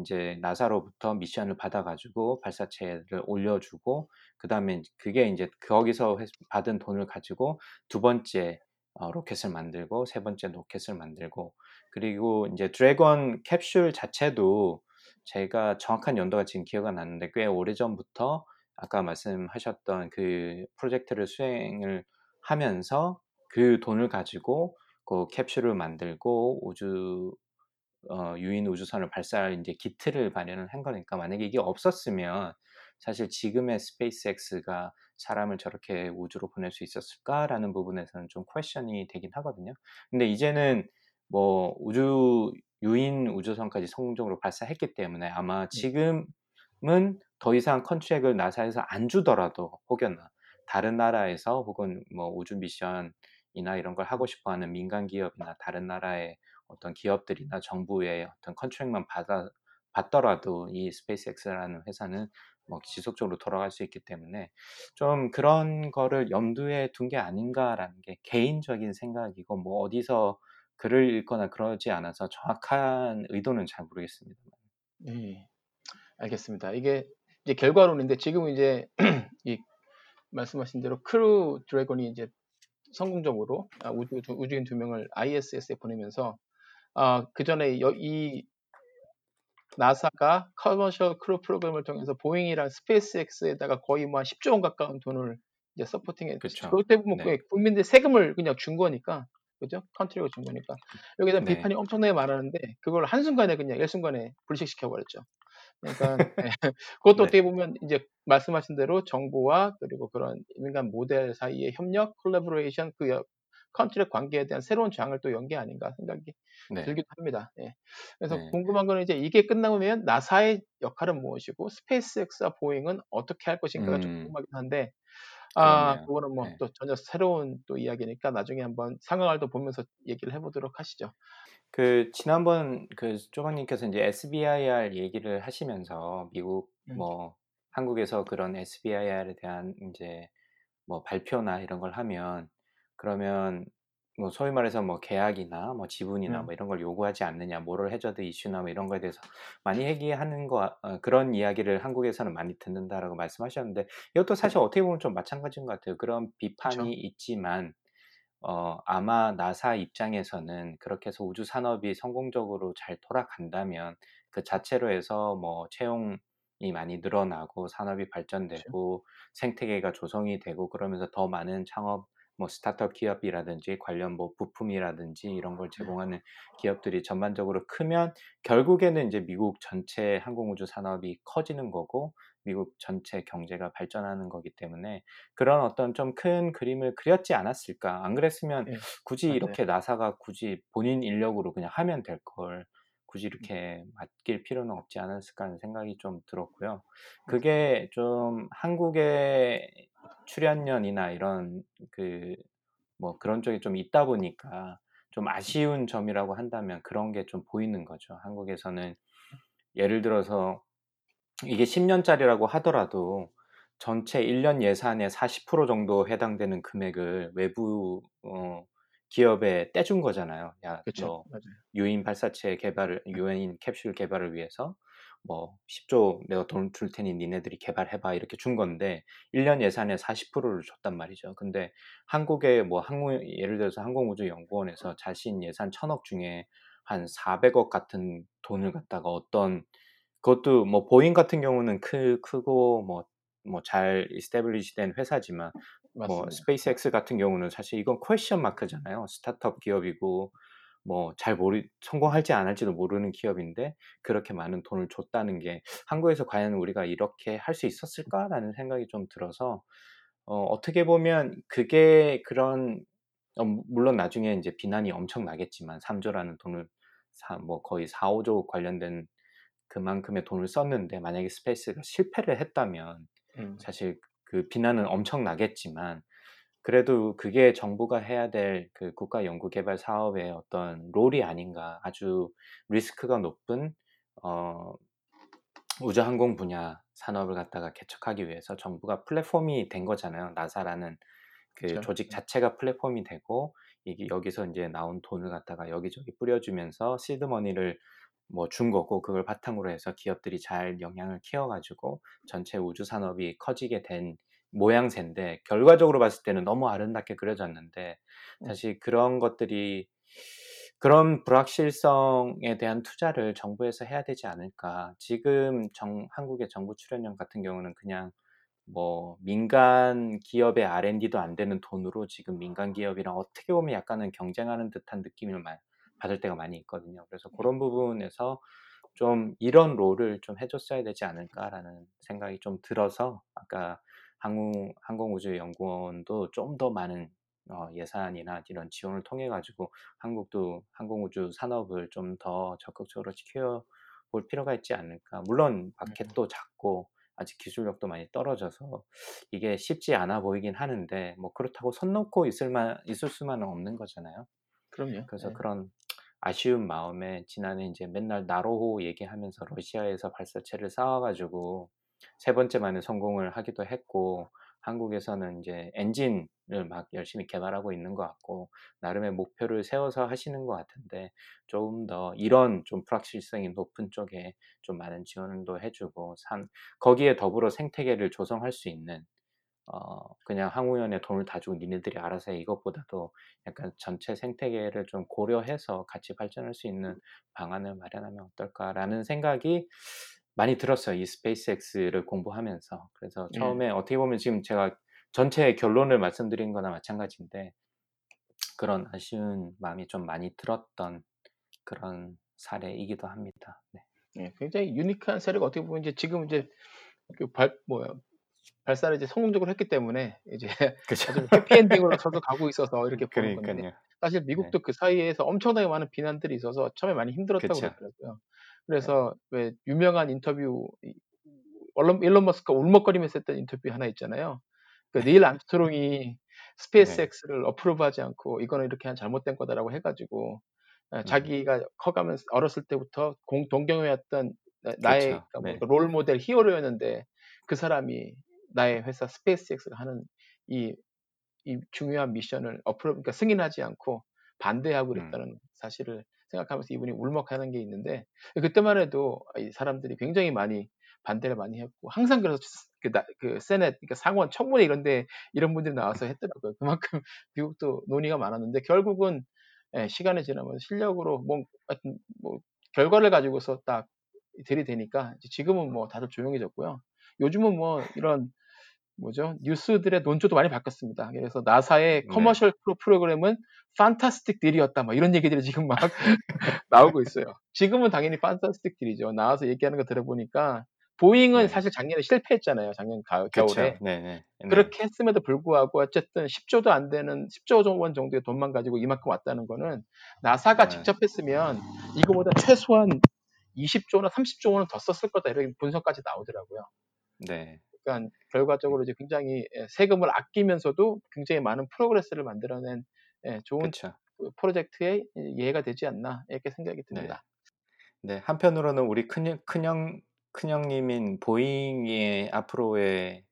이제 나사로부터 미션을 받아가지고 발사체를 올려주고 그 다음에 그게 이제 거기서 받은 돈을 가지고 두 번째 어, 로켓을 만들고 세 번째 로켓을 만들고 그리고 이제 드래곤 캡슐 자체도 제가 정확한 연도가 지금 기억 안 나는데 꽤 오래 전부터 아까 말씀하셨던 그 프로젝트를 수행을 하면서 그 돈을 가지고 그 캡슐을 만들고 우주 어, 유인 우주선을 발사할 이제 기틀을 마련을 한 거니까 만약에 이게 없었으면 사실 지금의 스페이스X가 사람을 저렇게 우주로 보낼 수 있었을까라는 부분에서는 좀 question이 되긴 하거든요. 근데 이제는 뭐 우주 유인 우주선까지 성공적으로 발사했기 때문에 아마 네. 지금은 더 이상 contract을 나사에서 안 주더라도 혹여나 다른 나라에서 혹은 뭐 우주 미션이나 이런 걸 하고 싶어 하는 민간 기업이나 다른 나라의 어떤 기업들이나 정부의 어떤 contract만 받아 받더라도 이 스페이스X라는 회사는 뭐 지속적으로 돌아갈 수 있기 때문에 좀 그런 거를 염두에 둔 게 아닌가라는 게 개인적인 생각이고 뭐 어디서 글을 읽거나 그러지 않아서 정확한 의도는 잘 모르겠습니다. 네, 알겠습니다. 이게 이제 결과론인데 지금 이제 이 말씀하신 대로 크루 드래곤이 이제 성공적으로 아, 우주, 우주인 두 명을 ISS에 보내면서 아, 그 전에 이 나사가 Commercial Crew 프로그램을 통해서 보잉이랑 스페이스X에다가 거의 뭐 한 10조 원 가까운 돈을 이제 supporting해. 그쵸. 그것 때문에 네. 국민들 세금을 그냥 준 거니까. 그죠? country가 준 거니까. 여기다 네. 비판이 엄청나게 많았는데 그걸 한순간에 그냥 일순간에 불식시켜 버렸죠. 그러니까 네. 그것도 네. 어떻게 보면 이제 말씀하신 대로 정부와 그리고 그런 민간 모델 사이의 협력, 콜라보레이션 그 contract 관계에 대한 새로운 장을 또 연 게 아닌가 생각이 네. 들기도 합니다. 예. 그래서 네. 궁금한 거는 이제 이게 끝나면 나사의 역할은 무엇이고 스페이스X와 보잉은 어떻게 할 것인가가 음. 좀 궁금하긴 한데 아, 그러네요. 그거는 뭐 또 네. 전혀 새로운 또 이야기니까 나중에 한번 상황을 또 보면서 얘기를 해보도록 하시죠. 그 지난번 그 조방님께서 이제 SBIR 얘기를 하시면서 미국 음. 뭐 한국에서 그런 SBIR에 대한 이제 뭐 발표나 이런 걸 하면 그러면 뭐 소위 말해서 뭐 계약이나 뭐 지분이나 음. 뭐 이런 걸 요구하지 않느냐, 모럴 해저드 이슈나 뭐 이런 거에 대해서 많이 얘기하는 거 어, 그런 이야기를 한국에서는 많이 듣는다라고 말씀하셨는데 이것도 사실 어떻게 보면 좀 마찬가지인 것 같아요. 그런 비판이 그쵸. 있지만 어, 아마 나사 입장에서는 그렇게 해서 우주 산업이 성공적으로 잘 돌아간다면 그 자체로 해서 뭐 채용이 많이 늘어나고 산업이 발전되고 그쵸. 생태계가 조성이 되고 그러면서 더 많은 창업 뭐 스타트업 기업이라든지 관련 뭐 부품이라든지 이런 걸 네. 제공하는 기업들이 전반적으로 크면 결국에는 이제 미국 전체 항공우주 산업이 커지는 거고 미국 전체 경제가 발전하는 거기 때문에 그런 어떤 좀 큰 그림을 그렸지 않았을까? 안 그랬으면 네. 굳이 이렇게 나사가 굳이 본인 인력으로 그냥 하면 될 걸 굳이 음. 이렇게 맡길 필요는 없지 않았을까 하는 생각이 좀 들었고요. 그게 좀 한국의 출연연이나 이런 그 뭐 그런 쪽이 좀 있다 보니까 좀 아쉬운 점이라고 한다면 그런 게 좀 보이는 거죠. 한국에서는 예를 들어서 이게 10년짜리라고 하더라도 전체 1년 예산의 40% 정도 해당되는 금액을 외부 어 기업에 떼준 거잖아요. 야, 그쵸, 너 유인 발사체 개발을 유인 캡슐 개발을 위해서 뭐 10조 내가 돈 줄 테니 니네들이 개발해봐 이렇게 준 건데 1년 예산의 40%를 줬단 말이죠. 근데 한국의 뭐 항공 예를 들어서 항공우주연구원에서 자신 예산 천억 중에 한 400억 같은 돈을 갖다가 어떤 그것도 뭐 보잉 같은 경우는 크, 크고 뭐 뭐 잘 establish된 회사지만 뭐 맞습니다. 뭐 스페이스X 같은 경우는 사실 이건 question mark잖아요. 스타트업 기업이고 뭐 잘 모르 성공할지 안 할지도 모르는 기업인데 그렇게 많은 돈을 줬다는 게 한국에서 과연 우리가 이렇게 할 수 있었을까라는 생각이 좀 들어서 어, 어떻게 보면 그게 그런 어, 물론 나중에 이제 비난이 엄청 나겠지만 3조라는 돈을 사, 뭐 거의 4, 5조 관련된 그만큼의 돈을 썼는데 만약에 스페이스가 실패를 했다면 음. 사실 그 비난은 엄청 나겠지만 그래도 그게 정부가 해야 될 그 국가 연구 개발 사업의 어떤 롤이 아닌가. 아주 리스크가 높은 어 우주 항공 분야 산업을 갖다가 개척하기 위해서 정부가 플랫폼이 된 거잖아요. 나사라는 그 그쵸. 조직 네. 자체가 플랫폼이 되고 이게 여기서 이제 나온 돈을 갖다가 여기저기 뿌려주면서 시드 머니를 뭐 준 거고 그걸 바탕으로 해서 기업들이 잘 영향을 키워가지고 전체 우주 산업이 커지게 된 모양새인데 결과적으로 봤을 때는 너무 아름답게 그려졌는데 음. 사실 그런 것들이 그런 불확실성에 대한 투자를 정부에서 해야 되지 않을까. 지금 정, 한국의 정부 출연령 같은 경우는 그냥 뭐 민간 기업의 R&D도 안 되는 돈으로 지금 민간 기업이랑 어떻게 보면 약간은 경쟁하는 듯한 느낌을 받을 때가 많이 있거든요. 그래서 네. 그런 부분에서 좀 이런 롤을 좀 해줬어야 되지 않을까라는 생각이 좀 들어서 아까 항공, 항공우주연구원도 좀 더 많은 어, 예산이나 이런 지원을 통해 가지고 한국도 항공우주 산업을 좀 더 적극적으로 지켜볼 필요가 있지 않을까. 물론 마켓도 작고 아직 기술력도 많이 떨어져서 이게 쉽지 않아 보이긴 하는데 뭐 그렇다고 손 놓고 있을 만 있을 수만은 없는 거잖아요. 그럼요. 그래서 네. 그런 아쉬운 마음에 지난해 이제 맨날 나로호 얘기하면서 러시아에서 발사체를 쌓아가지고 세 번째 만에 성공을 하기도 했고 한국에서는 이제 엔진을 막 열심히 개발하고 있는 것 같고 나름의 목표를 세워서 하시는 것 같은데 조금 더 이런 좀 불확실성이 높은 쪽에 좀 많은 지원도 해주고 산 거기에 더불어 생태계를 조성할 수 있는 어 그냥 항우연에 돈을 다 주고 니네들이 알아서 해 이것보다도 약간 전체 생태계를 좀 고려해서 같이 발전할 수 있는 방안을 마련하면 어떨까라는 생각이 많이 들었어요. 이 스페이스X를 공부하면서. 그래서 예. 처음에 어떻게 보면 지금 제가 전체 결론을 말씀드린 거나 마찬가지인데 그런 아쉬운 마음이 좀 많이 들었던 그런 사례이기도 합니다. 네. 예, 굉장히 유니크한 사례가 어떻게 보면 이제 지금 이제 그 발 뭐야 발사를 이제 성공적으로 했기 때문에 이제 그죠. 아주 해피엔딩으로 저도 가고 있어서 이렇게 보는 건데 그러니까요. 사실 네. 미국도 그 사이에서 엄청나게 많은 비난들이 있어서 처음에 많이 힘들었다고 그쵸. 그러더라고요. 그래서 왜 유명한 인터뷰 이- 얼른 일론 머스크가 울먹거리면서 했던 인터뷰 하나 있잖아요. 그 닐 암스트롱이 스페이스X를 approve하지 않고 이거는 이렇게 한 잘못된 거다라고 해가지고 어, 음. 자기가 커가면서 어렸을 때부터 공 동경해왔던 나- 나의 그쵸. 그러니까 네. 뭐롤 모델 히어로였는데 그 사람이 나의 회사 스페이스X가 하는 이, 이 중요한 미션을 어프로 그러니까 승인하지 않고 반대하고 음. 그랬다는 사실을 생각하면서 이분이 울먹하는 게 있는데 그때만 해도 이 사람들이 굉장히 많이 반대를 많이 했고 항상 그래서 그, 나- 그 세넷 그러니까 상원 청문회 이런데 이런 분들이 나와서 했더라고요. 그만큼 미국도 논의가 많았는데 결국은 예, 시간이 지나면서 실력으로 뭐, 하여튼 뭐 결과를 가지고서 딱 들이대니까 지금은 뭐 다들 조용해졌고요. 요즘은 뭐 이런 뭐죠 뉴스들의 논조도 많이 바뀌었습니다. 그래서 나사의 네. Commercial Crew 프로그램은 fantastic deal이었다. 뭐 이런 얘기들이 지금 막 나오고 있어요. 지금은 당연히 fantastic deal이죠. 나와서 얘기하는 거 들어보니까 보잉은 네. 사실 작년에 실패했잖아요. 작년 가. 겨울에. 네네. 네. 그렇게 했음에도 불구하고 어쨌든 10조도 안 되는 10조 원 정도의 돈만 가지고 이만큼 왔다는 거는 나사가 네. 직접 했으면 이거보다 최소한 20조나 30조 원은 더 썼을 거다 이런 분석까지 나오더라고요. 네. 그러니까 결과적으로 이제 굉장히 예, 세금을 아끼면서도 굉장히 많은 프로그레스를 만들어낸 예, 좋은 그쵸. 그 프로젝트의 예가 되지 않나 이렇게 생각이 네. 듭니다. 네. 한편으로는 우리 큰형 큰형 큰형님인 보잉의 앞으로의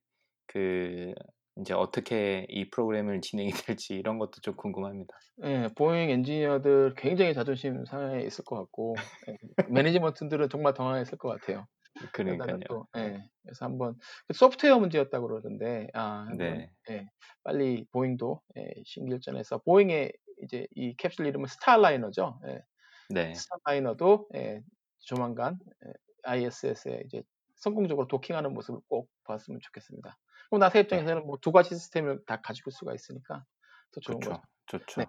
그 인제 어떻게 이 프로그램을 진행이 될지 이런 것도 좀 궁금합니다. 예, 보잉 엔지니어들 굉장히 자존심 상해 있을 것 같고 예, management들은 정말 당황했을 것 같아요. 그러니깐요. 또 예, 그래서 한번 그 소프트웨어 문제였다고 그러던데 아 한번 네. 예, 빨리 보잉도 예, 심기일전해서 보잉의 이제 이 캡슐 이름은 스타라이너죠. 예, 네. 스타라이너도 예, 조만간 예, ISS에 이제 성공적으로 도킹하는 모습을 꼭 봤으면 좋겠습니다. 그럼 나사 네. 입장에서는 뭐두 가지 시스템을 다 가지고 올 수가 있으니까 더 좋은 그쵸. 거죠. 좋죠. 네.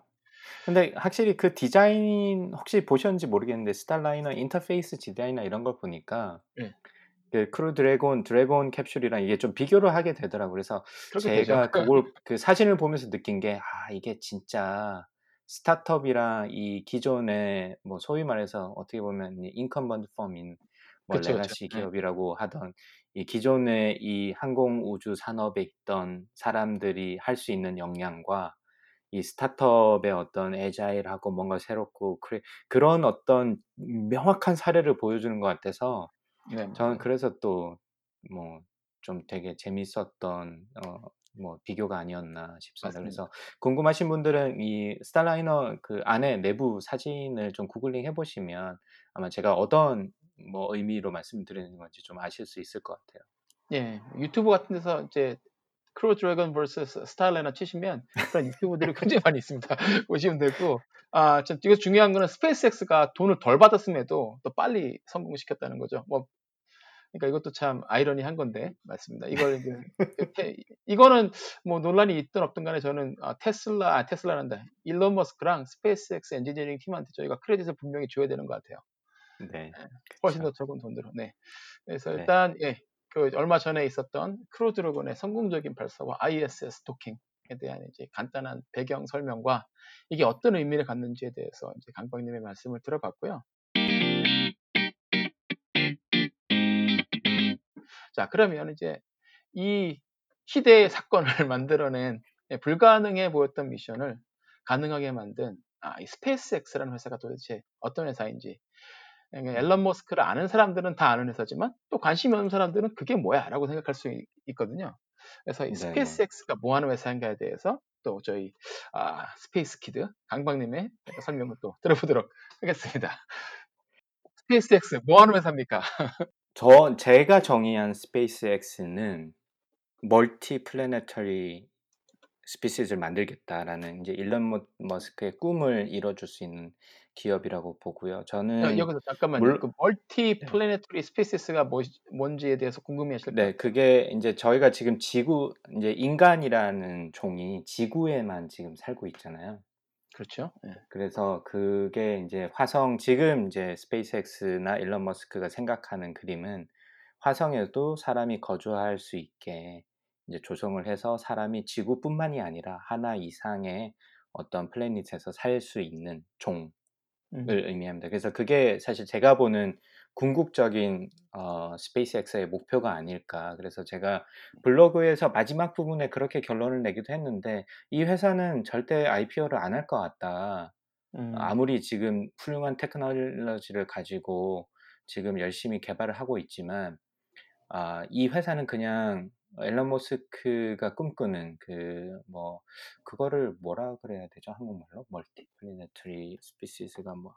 근데 확실히 그 디자인 혹시 보셨는지 모르겠는데 스타라이너 인터페이스 디자인이나 이런 걸 보니까 네. 그 크루 드래곤 드래곤 캡슐이랑 이게 좀 비교를 하게 되더라고요. 그래서 그렇게 되죠. 제가 그걸 그 사진을 보면서 느낀 게 '아 이게 진짜 스타트업이랑 이 기존의 뭐 소위 말해서 어떻게 보면 이 incumbent firm인 뭐 그쵸, 그쵸. legacy 네. 기업이라고 하던 이 기존의 이 항공 우주 산업에 있던 사람들이 할 수 있는 역량과 이 스타트업의 어떤 agile하고 뭔가 새롭고 그래 그런 어떤 명확한 사례를 보여주는 것 같아서 네, 저는. 그래서 또 뭐 좀 되게 재밌었던 어 뭐 비교가 아니었나 싶습니다. 맞습니다. 그래서 궁금하신 분들은 이 스타라이너 그 안에 내부 사진을 좀 구글링 해 보시면 아마 제가 어떤 뭐 의미로 말씀드리는 건지 좀 아실 수 있을 것 같아요. 예, 유튜브 같은 데서 이제 크루 드래곤 vs 스타라이너 치시면 그런 유튜브들이 굉장히 많이 있습니다. 보시면 되고 아, 참 이거 중요한 거는 스페이스X가 돈을 덜 받았음에도 또 빨리 성공시켰다는 거죠. 뭐 그러니까 이것도 참 아이러니한 건데 맞습니다. 이걸 이제 이거는 뭐 논란이 있든 없든 간에 저는 아, 테슬라 아, 테슬라란다 일론 머스크랑 스페이스X 엔지니어링 팀한테 저희가 credit을 분명히 줘야 되는 것 같아요. 네. 훨씬 그쵸. 더 적은 돈으로. 네. 그래서 네. 일단 예, 그 얼마 전에 있었던 크루 드래곤의 성공적인 발사와 ISS 도킹에 대한 이제 간단한 배경 설명과 이게 어떤 의미를 갖는지에 대해서 이제 강박님의 말씀을 들어봤고요. 자, 그러면 이제 이 시대의 사건을 만들어낸 예, 불가능해 보였던 미션을 가능하게 만든 아, 이 스페이스X라는 회사가 도대체 어떤 회사인지 일론 머스크를 아는 사람들은 다 아는 회사지만 또 관심이 없는 사람들은 그게 뭐야라고 생각할 수 있, 거든요 그래서 이. 스페이스X가 뭐 하는 회사인가에 대해서 또 저희 아, space kid 강박님의 설명을 또 들어보도록 하겠습니다. 스페이스X 뭐 하는 회사입니까? 저 제가 정의한 스페이스X는 multi-planetary species를 만들겠다라는 이제 일론 머- 머스크의 꿈을 이뤄줄 수 있는 기업이라고 보고요. 여, 저는 여기서 잠깐만요. 물- 그 multi 네. planetary species가 뭐, 뭔지에 대해서 궁금해하실 네, 거예요. 그게 이제 저희가 지금 지구 이제 인간이라는 종이 지구에만 지금 살고 있잖아요. 그렇죠. 예. 그래서 그게 이제 화성 지금 이제 스페이스X나 일론 머스크가 생각하는 그림은 화성에도 사람이 거주할 수 있게 이제 조성을 해서 사람이 지구뿐만이 아니라 하나 이상의 어떤 플래닛에서 살 수 있는 종을 음. 의미합니다. 그래서 그게 사실 제가 보는 궁극적인 어, 스페이스X의 목표가 아닐까. 그래서 제가 블로그에서 마지막 부분에 그렇게 결론을 내기도 했는데 이 회사는 절대 IPO를 안 할 것 같다. 음. 아무리 지금 훌륭한 테크놀로지를 가지고 지금 열심히 개발을 하고 있지만 아, 이 회사는 그냥 일론 머스크가 꿈꾸는 그 뭐 그거를 뭐라 그래야 되죠 한국말로 multi-planetary species가 뭐뭐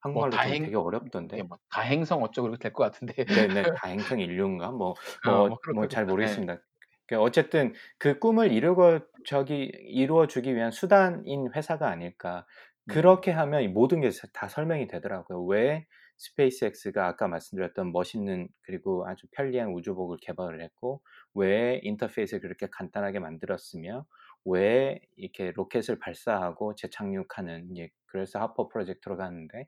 한국말로 좀 다행 되게 어렵던데 이게 뭐 다행성 어쩌고 될 것 같은데. 네네 다행성 인류인가 뭐 어, 뭐뭐뭐잘 그렇겠다. 예. 모르겠습니다. 그 어쨌든 그 꿈을 이루고 저기 이루어 주기 위한 수단인 회사가 아닐까. 음. 그렇게 하면 이 모든 게 다 설명이 되더라고요. 왜 스페이스X가 아까 말씀드렸던 멋있는 그리고 아주 편리한 우주복을 개발을 했고 왜 인터페이스를 그렇게 간단하게 만들었으며 왜 이렇게 로켓을 발사하고 재착륙하는 예, 그래서 호퍼 프로젝트로 가는데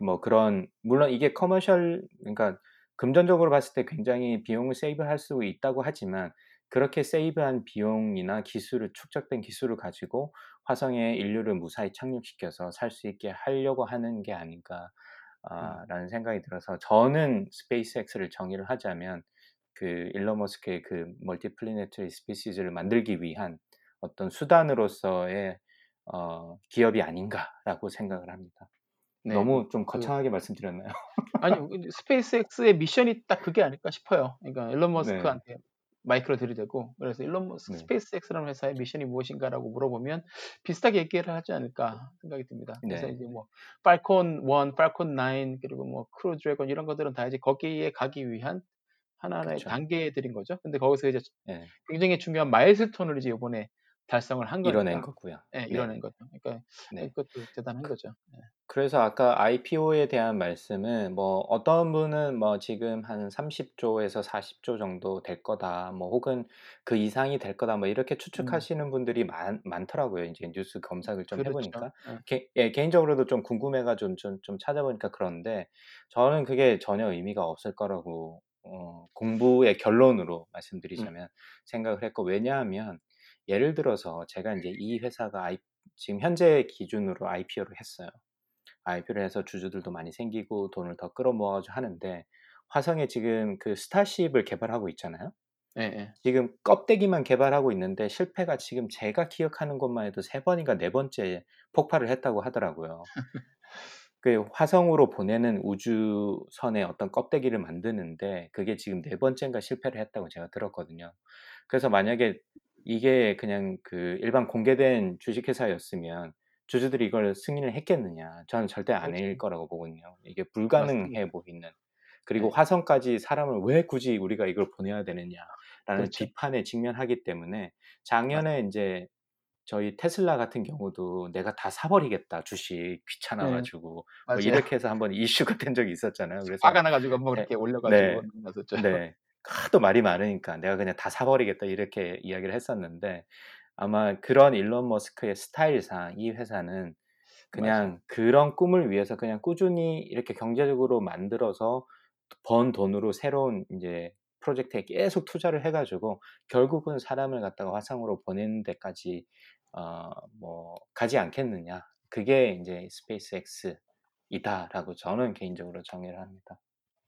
뭐 그런 물론 이게 commercial 그러니까 금전적으로 봤을 때 굉장히 비용을 save할 수 있다고 하지만 그렇게 save한 비용이나 기술을 축적된 기술을 가지고 화성에 인류를 무사히 착륙시켜서 살 수 있게 하려고 하는 게 아닌가 아, 라는 생각이 들어서 저는 스페이스X를 정의를 하자면 그 일론 머스크의 그 multi-planetary species를 만들기 위한 어떤 수단으로서의 어, 기업이 아닌가라고 생각을 합니다. 네, 너무 좀 그- 거창하게 말씀드렸나요? 아니 스페이스X의 미션이 딱 그게 아닐까 싶어요. 그러니까 일론 네. 머스크한테 마이크를 들이대고 그래서 일론 머스크 네. 스페이스X라는 회사의 미션이 무엇인가라고 물어보면 비슷하게 얘기를 하지 않을까 생각이 듭니다. 그래서 네. 이제 뭐 팔콘 1, 팔콘 9 그리고 뭐 크루 드래곤 이런 것들은 다 이제 거기에 가기 위한 하나하나의 그쵸. 단계들인 거죠. 근데 거기서 이제 네, 굉장히 중요한 milestone을 이제 이번에 달성을 한 거니까. 이뤄낸 거고요. 예, 네. 이뤄낸 거죠. 그러니까 네. 그것도 대단한 거죠. 예. 그래서 아까 IPO에 대한 말씀은 뭐 어떤 분은 뭐 지금 한 30조에서 40조 정도 될 거다, 뭐 혹은 그 이상이 될 거다, 뭐 이렇게 추측하시는 분들이 많, 많더라고요. 이제 뉴스 검색을 좀 그렇죠. 해보니까. 예. 개, 예, 개인적으로도 좀 궁금해가지고 좀, 좀 찾아보니까 그런데 저는 그게 전혀 의미가 없을 거라고 어, 공부의 결론으로 말씀드리자면 생각을 했고 왜냐하면 예를 들어서 제가 이제 이 회사가 I, 지금 현재 기준으로 IPO를 했어요. IPO를 해서 주주들도 많이 생기고 돈을 더 끌어모아가지고 하는데 화성에 지금 그 스타쉽을 개발하고 있잖아요. 예, 예. 지금 껍데기만 개발하고 있는데 실패가 지금 제가 기억하는 것만 해도 세 번인가 네 번째 폭발을 했다고 하더라고요. 그 화성으로 보내는 우주선의 어떤 껍데기를 만드는데 그게 지금 네 번째인가 실패를 했다고 제가 들었거든요. 그래서 만약에 이게 그냥 그 일반 공개된 주식회사였으면 주주들이 이걸 승인을 했겠느냐? 저는 절대 아닐 그렇죠. 거라고 보거든요. 이게 불가능해 맞습니다. 보이는. 그리고 네. 화성까지 사람을 왜 굳이 우리가 이걸 보내야 되느냐라는 그렇죠. 비판에 직면하기 때문에 작년에 이제 저희 테슬라 같은 경우도 내가 다 사버리겠다 주식 귀찮아가지고 뭐 네. 맞아요. 이렇게 해서 한번 이슈가 된 적이 있었잖아요. 그래서 화가 나가지고 한번 네. 이렇게 올려가지고 네. 나섰죠. 네. 하도 말이 많으니까 내가 그냥 다 사버리겠다 이렇게 이야기를 했었는데 아마 그런 일론 머스크의 스타일상 이 회사는 그냥 맞아요. 그런 꿈을 위해서 그냥 꾸준히 이렇게 경제적으로 만들어서 번 돈으로 새로운 이제 프로젝트에 계속 투자를 해가지고 결국은 사람을 갖다가 화성으로 보내는 데까지 어, 뭐 가지 않겠느냐. 그게 이제 스페이스X이다라고 저는 개인적으로 정의를 합니다.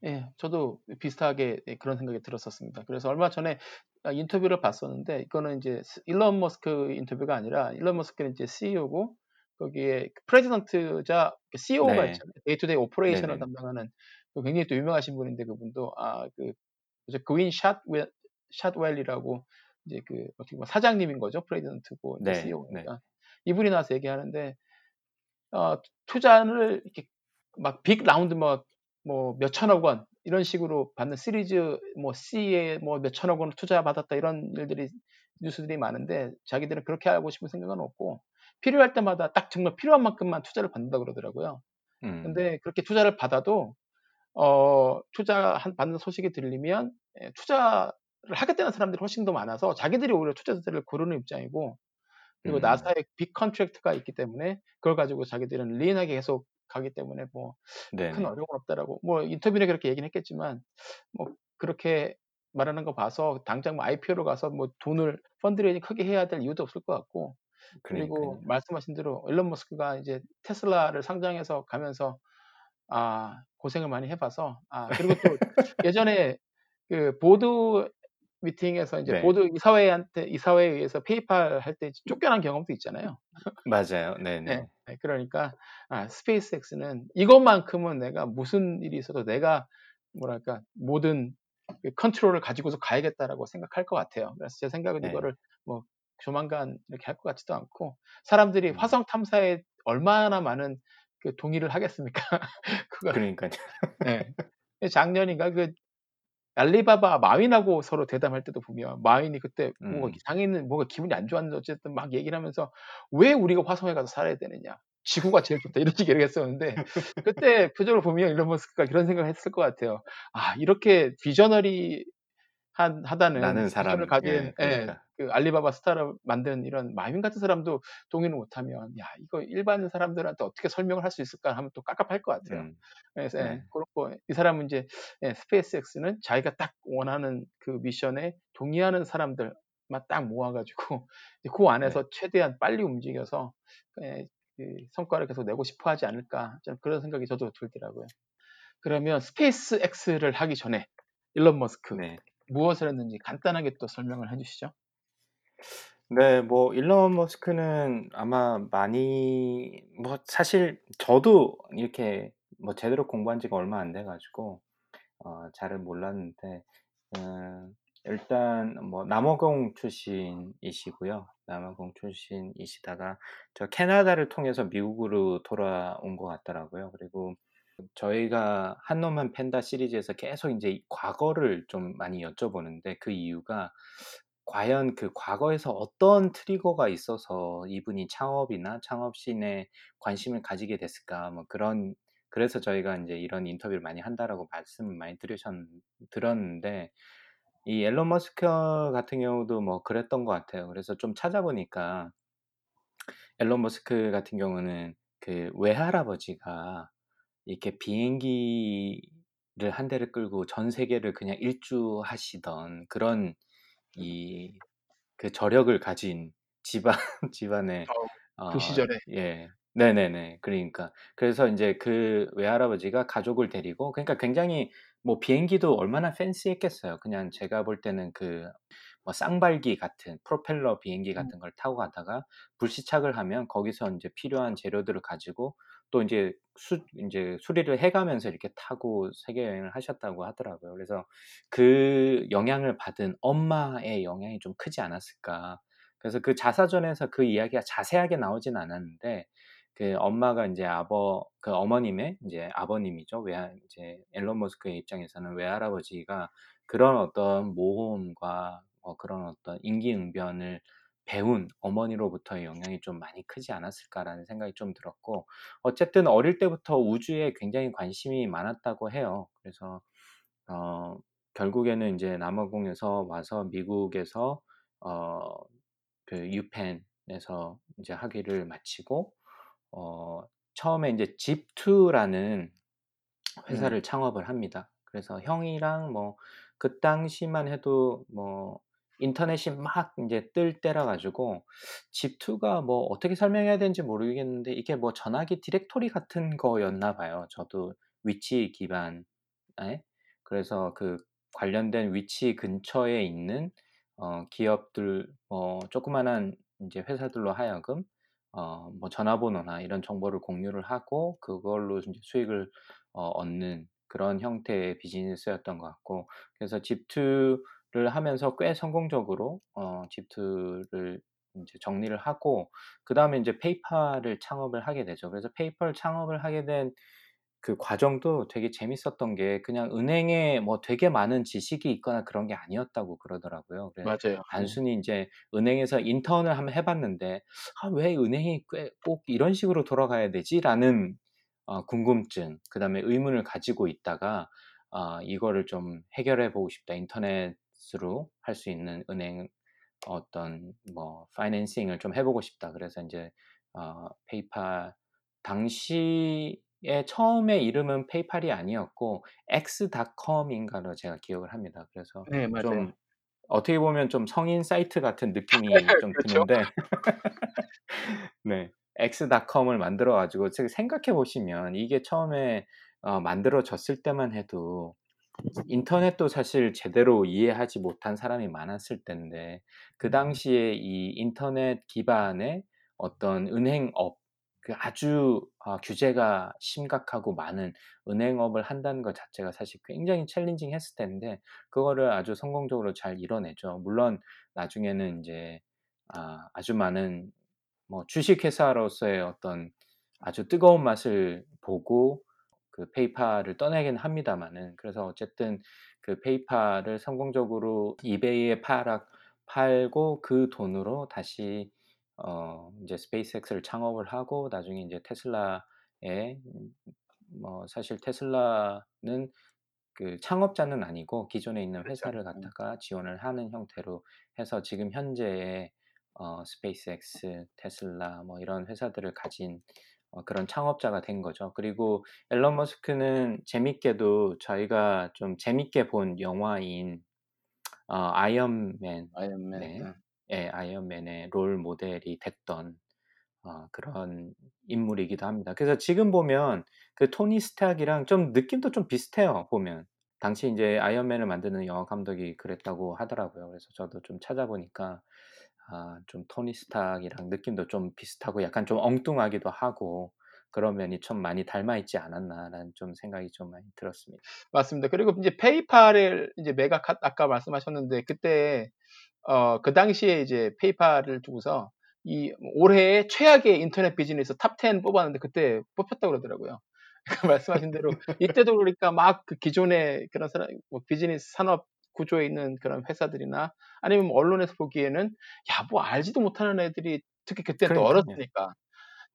예, 저도 비슷하게 예, 그런 생각이 들었었습니다. 그래서 얼마 전에 아, 인터뷰를 봤었는데 이거는 이제 스- 일론 머스크 인터뷰가 아니라 일론 머스크는 이제 CEO고 거기에 president자 COO가 네. 있잖아요. day-to-day operation을 네네. 담당하는 그 굉장히 또 유명하신 분인데 그분도 아그 그윈 샷웰 샷웰이라고 이제 그 어떻게 보면 사장님인 거죠. president고 네, COO니까 이분이 나와서 얘기하는데 어, 투자를 이렇게 막 big round 뭐, 뭐 몇천억 원 이런 식으로 받는 시리즈 뭐 C에 뭐 몇천억 원 투자 받았다 이런 일들이 뉴스들이 많은데 자기들은 그렇게 하고 싶은 생각은 없고 필요할 때마다 딱 정말 필요한 만큼만 투자를 받는다 그러더라고요. 음, 근데 그렇게 투자를 받아도 어, 투자 한 받는 소식이 들리면 예, 투자를 하겠다는 사람들이 훨씬 더 많아서 자기들이 오히려 투자자들을 고르는 입장이고 그리고 음. 나사의 빅 컨트랙트가 있기 때문에 그걸 가지고 자기들은 리인하게 계속 가기 때문에 뭐 큰. 어려움은 없다라고 뭐 인터뷰에 그렇게 얘기는 했겠지만 뭐 그렇게 말하는 거 봐서 당장 뭐 IPO로 가서 뭐 돈을 fundraising 크게 해야 될 이유도 없을 것 같고 그리고 그러니까요. 말씀하신 대로 일론 머스크가 이제 테슬라를 상장해서 가면서 아 고생을 많이 해봐서 아 그리고 또 예전에 그 board meeting에서 이제 네. 보드 이사회한테 이사회에 의해서 페이팔 할 때 쫓겨난 경험도 있잖아요. 맞아요. 네. 네네. 네, 그러니까 아, 스페이스X는 이것만큼은 내가 무슨 일이 있어도 내가 뭐랄까 모든 그 컨트롤을 가지고서 가야겠다라고 생각할 것 같아요. 그래서 제 생각은 네. 이거를 뭐 조만간 이렇게 할 것 같지도 않고 사람들이 음. 화성 탐사에 얼마나 많은 그 동의를 하겠습니까? 그러니까요. 네. 작년인가 그 알리바바 마윈하고 서로 대담할 때도 보면 마윈이 그때 뭐가 음. 상했는 뭐가 기분이 안 좋았는데 어쨌든 막 얘기를 하면서 왜 우리가 화성에 가서 살아야 되느냐 지구가 제일 좋다 이런 식으로 얘기했었는데 그때 표정을 보면 일론 머스크가 그런 생각을 했을 것 같아요. 아 이렇게 visionary 한 하다는 나는 비전을 사람, 가진 예, 예, 그러니까. 그 알리바바 스타를 만든 이런 마윈 같은 사람도 동의를 못하면 야 이거 일반 사람들한테 어떻게 설명을 할 수 있을까 하면 또 깝깝할 것 같아요. 음, 그래서 예, 네. 그렇고 이 사람은 이제 예, 스페이스X는 자기가 딱 원하는 그 미션에 동의하는 사람들 만 딱 모아가지고 그 안에서 최대한 빨리 움직여서 예, 그 성과를 계속 내고 싶어 하지 않을까 좀 그런 생각이 저도 들더라고요. 그러면 스페이스X를 하기 전에 일론 머스크 네. 무엇을 했는지 간단하게 또 설명을 해주시죠. 네, 뭐 일론 머스크는 아마 많이 뭐 사실 저도 이렇게 뭐 제대로 공부한 지가 얼마 안 돼 가지고 어 잘은 몰랐는데 음 일단 뭐 남아공 출신이시고요. 남아공 출신이시다가 저 캐나다를 통해서 미국으로 돌아온 것 같더라고요. 그리고 저희가 한 놈만 팬다 시리즈에서 계속 인제 이 과거를 좀 많이 여쭤보는데 그 이유가 과연 그 과거에서 어떤 트리거가 있어서 이분이 창업이나 창업신에 관심을 가지게 됐을까 뭐 그런 그래서 저희가 인제 이런 인터뷰를 많이 한다라고 말씀을 많이 들으셨 들었는데 이 앨런 머스크 같은 경우도 뭐 그랬던 것 같아요. 그래서 좀 찾아보니까 앨런 머스크 같은 경우는 그 외할아버지가 이렇게 비행기를 한 대를 끌고 전 세계를 그냥 일주하시던 그런 이 그 저력을 가진 집안 집안의 어, 그어 시절에 예. 네네네. 그러니까. 그래서 인제 그 외할아버지가 가족을 데리고 그러니까 굉장히 뭐 비행기도 얼마나 팬시했겠어요. 그냥 제가 볼 때는 그 뭐 쌍발기 같은 프로펠러 비행기 음. 같은 걸 타고 가다가 불시착을 하면 거기서 인제 필요한 재료들을 가지고 또 인제 수 인제 수리를 해 가면서 이렇게 타고 세계 여행을 하셨다고 하더라고요. 그래서 그 영향을 받은 엄마의 영향이 좀 크지 않았을까. 그래서 그 자사전에서 그 이야기가 자세하게 나오진 않았는데 그 엄마가 인제 아버 그 어머님의 인제 아버님이죠. 외할 이제 앨런 머스크의 입장에서는 외할아버지가 그런 어떤 모험과 어 그런 어떤 임기응변을 배운 어머니로부터의 영향이 좀 많이 크지 않았을까라는 생각이 좀 들었고 어쨌든 어릴 때부터 우주에 굉장히 관심이 많았다고 해요. 그래서 어 결국에는 인제 남아공에서 와서 미국에서 어 그 유펜에서 인제 학위를 마치고 어 처음에 인제 집투라는 음. 회사를 창업을 합니다. 그래서 형이랑 뭐 그 당시만 해도 뭐 인터넷이 막 인제 뜰 때라 가지고 집투가 뭐 어떻게 설명해야 되는지 모르겠는데 이게 뭐 전화기 디렉토리 같은 거였나 봐요. 저도 위치 기반의 그래서 그 관련된 위치 근처에 있는 어, 기업들, 어, 조그만한 이제 회사들로 하여금 어, 뭐 전화번호나 이런 정보를 공유를 하고 그걸로 이제 수익을 어, 얻는 그런 형태의 비즈니스였던 것 같고 그래서 집투를 하면서 꽤 성공적으로 어, 집투를 이제 정리를 하고 그 다음에 이제 페이팔을 창업을 하게 되죠. 그래서 페이팔 창업을 하게 된 그 과정도 되게 재밌었던 게 그냥 은행에 뭐 되게 많은 지식이 있거나 그런 게 아니었다고 그러더라고요. 그래서 맞아요. 네. 단순히 이제 은행에서 인턴을 한번 해봤는데 아, 왜 은행이 꽤꼭 이런 식으로 돌아가야 되지?라는 어, 궁금증, 그 다음에 의문을 가지고 있다가 어, 이거를 좀 해결해 보고 싶다. 인터넷 으로 할 수 있는 은행 어떤 뭐 파이낸싱을 좀 해보고 싶다. 그래서 이제 어, 페이팔 당시에 처음에 이름은 페이팔이 아니었고 x.com인가로 제가 기억을 합니다. 그래서 네, 맞아요. 좀 어떻게 보면 좀 성인 사이트 같은 느낌이 좀 그렇죠. 드는데 네 x.com을 만들어 가지고 생각해 보시면 이게 처음에 어, 만들어졌을 때만 해도 인터넷도 사실 제대로 이해하지 못한 사람이 많았을 텐데 그 음. 당시에 이 인터넷 기반의 어떤 은행업 그 아주 어, 규제가 심각하고 많은 은행업을 한다는 것 자체가 사실 굉장히 챌린징했을 텐데 그거를 아주 성공적으로 잘 이뤄내죠. 물론 나중에는 이제 아, 아주 많은 뭐 주식회사로서의 어떤 아주 뜨거운 맛을 보고 그 페이팔을 떠나긴 합니다만은 그래서 어쨌든 그 페이팔을 성공적으로 이베이에 팔아 팔고 그 돈으로 다시 어 이제 스페이스X를 창업을 하고 나중에 이제 테슬라에 뭐 사실 테슬라는 그 창업자는 아니고 기존에 있는 그렇죠. 회사를 갖다가 지원을 하는 형태로 해서 지금 현재의 어, 스페이스X, 테슬라 뭐 이런 회사들을 가진 어, 그런 창업자가 된 거죠. 그리고 일론 머스크는 재밌게도 저희가 좀 재밌게 본 영화인 어, 아이언맨, 아이언맨. 네, 응. 예, 아이언맨의 롤 모델이 됐던 어, 그런 인물이기도 합니다. 그래서 지금 보면 그 토니 스타크랑 좀 느낌도 좀 비슷해요. 보면 당시 이제 아이언맨을 만드는 영화 감독이 그랬다고 하더라고요. 그래서 저도 좀 찾아보니까 아, 좀 토니 스타크이랑 느낌도 좀 비슷하고 약간 좀 엉뚱하기도 하고 그런 면이 좀 많이 닮아 있지 않았나라는 좀 생각이 좀 많이 들었습니다. 맞습니다. 그리고 이제 페이팔을 이제 카- 아까 말씀하셨는데 그때 어, 그 당시에 이제 페이팔을 두고서 이 올해의 최악의 인터넷 비즈니스 top 10 뽑았는데 그때 뽑혔다고 그러더라고요. 그 말씀하신 대로 이때도 그러니까 막 그 기존의 그런 사람, 뭐 비즈니스 산업 구조에 있는 그런 회사들이나 아니면 뭐 언론에서 보기에는 야, 뭐 알지도 못하는 애들이 특히 그때 또. 어렸으니까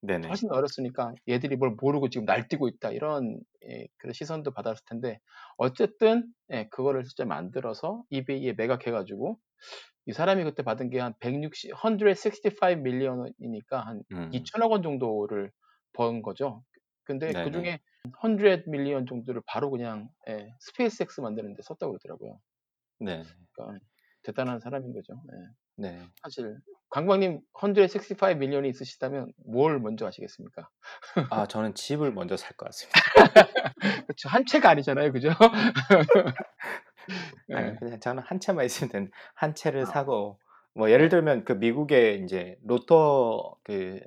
네네. 훨씬 어렸으니까 얘들이 뭘 모르고 지금 날뛰고 있다 이런 예, 그런 시선도 받았을 텐데 어쨌든 예, 그거를 진짜 만들어서 이베이에 매각해가지고 이 사람이 그때 받은 게 한 160, 165 million이니까 한 음, 2천억 원 정도를 번 거죠. 근데 그 네네. 중에 100 million 정도를 바로 그냥 예, 스페이스X 만드는데 썼다고 그러더라고요. 네. 그러니까 대단한 사람인 거죠. 예. 네. 사실 광광님 165 million이 있으시다면 뭘 먼저 하시겠습니까? 아, 저는 집을 먼저 살 것 같습니다. 그렇죠. 한 채가 아니잖아요, 그죠? 아니, 예. 그냥 저는 한 채만 있으면 되는 한 채를 아, 사고 뭐 예를 네. 들면 그 미국의 이제 로또 그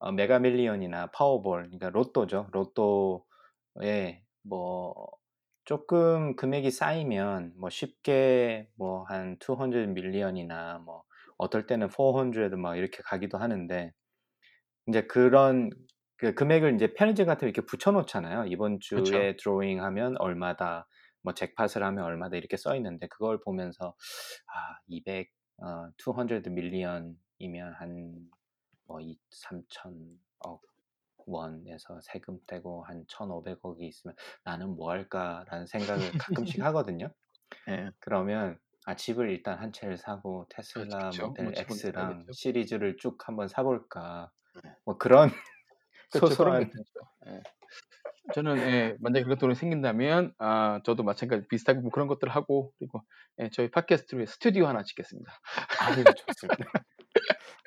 어, 메가 밀리언이나 파워볼, 그러니까 로또죠. 로또에 뭐 조금 금액이 쌓이면 뭐 쉽게 뭐 한 200 million이나 뭐 어떨 때는 400막 이렇게 가기도 하는데 이제 그런 그 금액을 이제 편의점 같은 데 이렇게 붙여 놓잖아요. 이번. 주에 드로잉 하면 얼마다, 뭐 잭팟을 하면 얼마다 이렇게 써 있는데 그걸 보면서 아, 200, 어, 200 밀리언이면 한뭐 3천억 원에서 세금 떼고 한 1,500억이 있으면 나는 뭐 할까라는 생각을 가끔씩 하거든요. 예. 그러면 아, 집을 일단 한 채를 사고 테슬라 그렇죠. 모델 뭐 X랑. 시리즈를 쭉 한번 사볼까. 네. 뭐 그런 그렇죠. 소소한. 예. 저는 예, 만약에 그런 돈이 생긴다면 아, 저도 마찬가지 비슷하게 뭐 그런 것들을 하고 그리고 예, 저희 팟캐스트로 스튜디오 하나 짓겠습니다. 아유 좋습니다.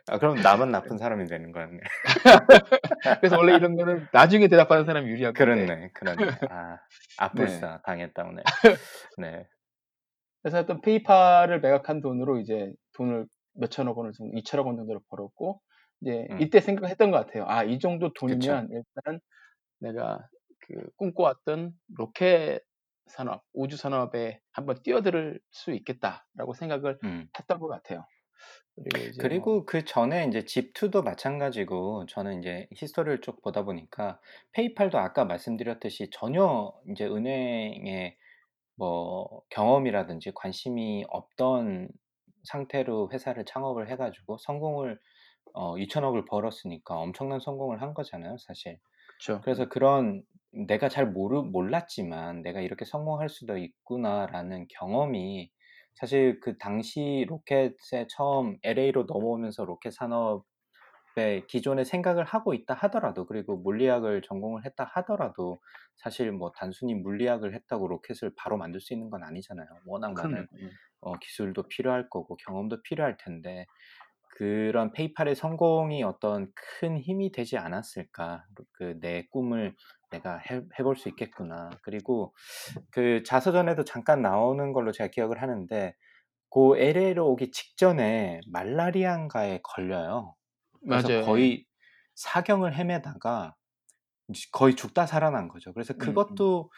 아, 그럼 나만 나쁜 사람이 되는 거였네. 그래서 원래 이런 거는 나중에 대답하는 사람이 건데. 그렇네, 그렇네. 아, 아뿔싸 당했다 오늘. 네. 그래서 하여튼 페이팔을 매각한 돈으로 이제 돈을 몇천억 원을 정도, 2천억 원 정도를 벌었고 이제 음. 이때 생각했던 것 같아요. 아, 이 정도 돈이면 그쵸. 일단 내가 그 꿈꿔왔던 로켓 산업, 우주 산업에 한번 뛰어들 수 있겠다라고 생각을 음. 했던 것 같아요. 그리고 이제 뭐 그리고 그 전에 이제 Zip2도 마찬가지고 저는 이제 history를 쭉 보다 보니까 페이팔도 아까 말씀드렸듯이 전혀 이제 은행에 뭐 경험이라든지 관심이 없던 상태로 회사를 창업을 해 가지고 성공을 어 2,000,000,000을 벌었으니까 엄청난 성공을 한 거잖아요, 사실. 그쵸. 그래서 그런 내가 잘 모르 몰랐지만 '내가 이렇게 성공할 수도 있구나.'라는 경험이 사실 그 당시 로켓에 처음 LA로 넘어오면서 로켓 산업에 기존에 생각을 하고 있다 하더라도 그리고 물리학을 전공을 했다 하더라도 사실 뭐 단순히 물리학을 했다고 로켓을 바로 만들 수 있는 건 아니잖아요. 워낙. 많은 예. 어 기술도 필요할 거고 경험도 필요할 텐데 그런 페이팔의 성공이 어떤 큰 힘이 되지 않았을까. 그 내 꿈을 내가 해, 해볼 수 있겠구나. 그리고 그 자서전에도 잠깐 나오는 걸로 제가 기억을 하는데 그 LA로 오기 직전에 말라리아인가에 걸려요. 그래서 맞아요. 예. 거의 사경을 헤매다가 거의 죽다 살아난 거죠. 그래서 음, 음. 그것도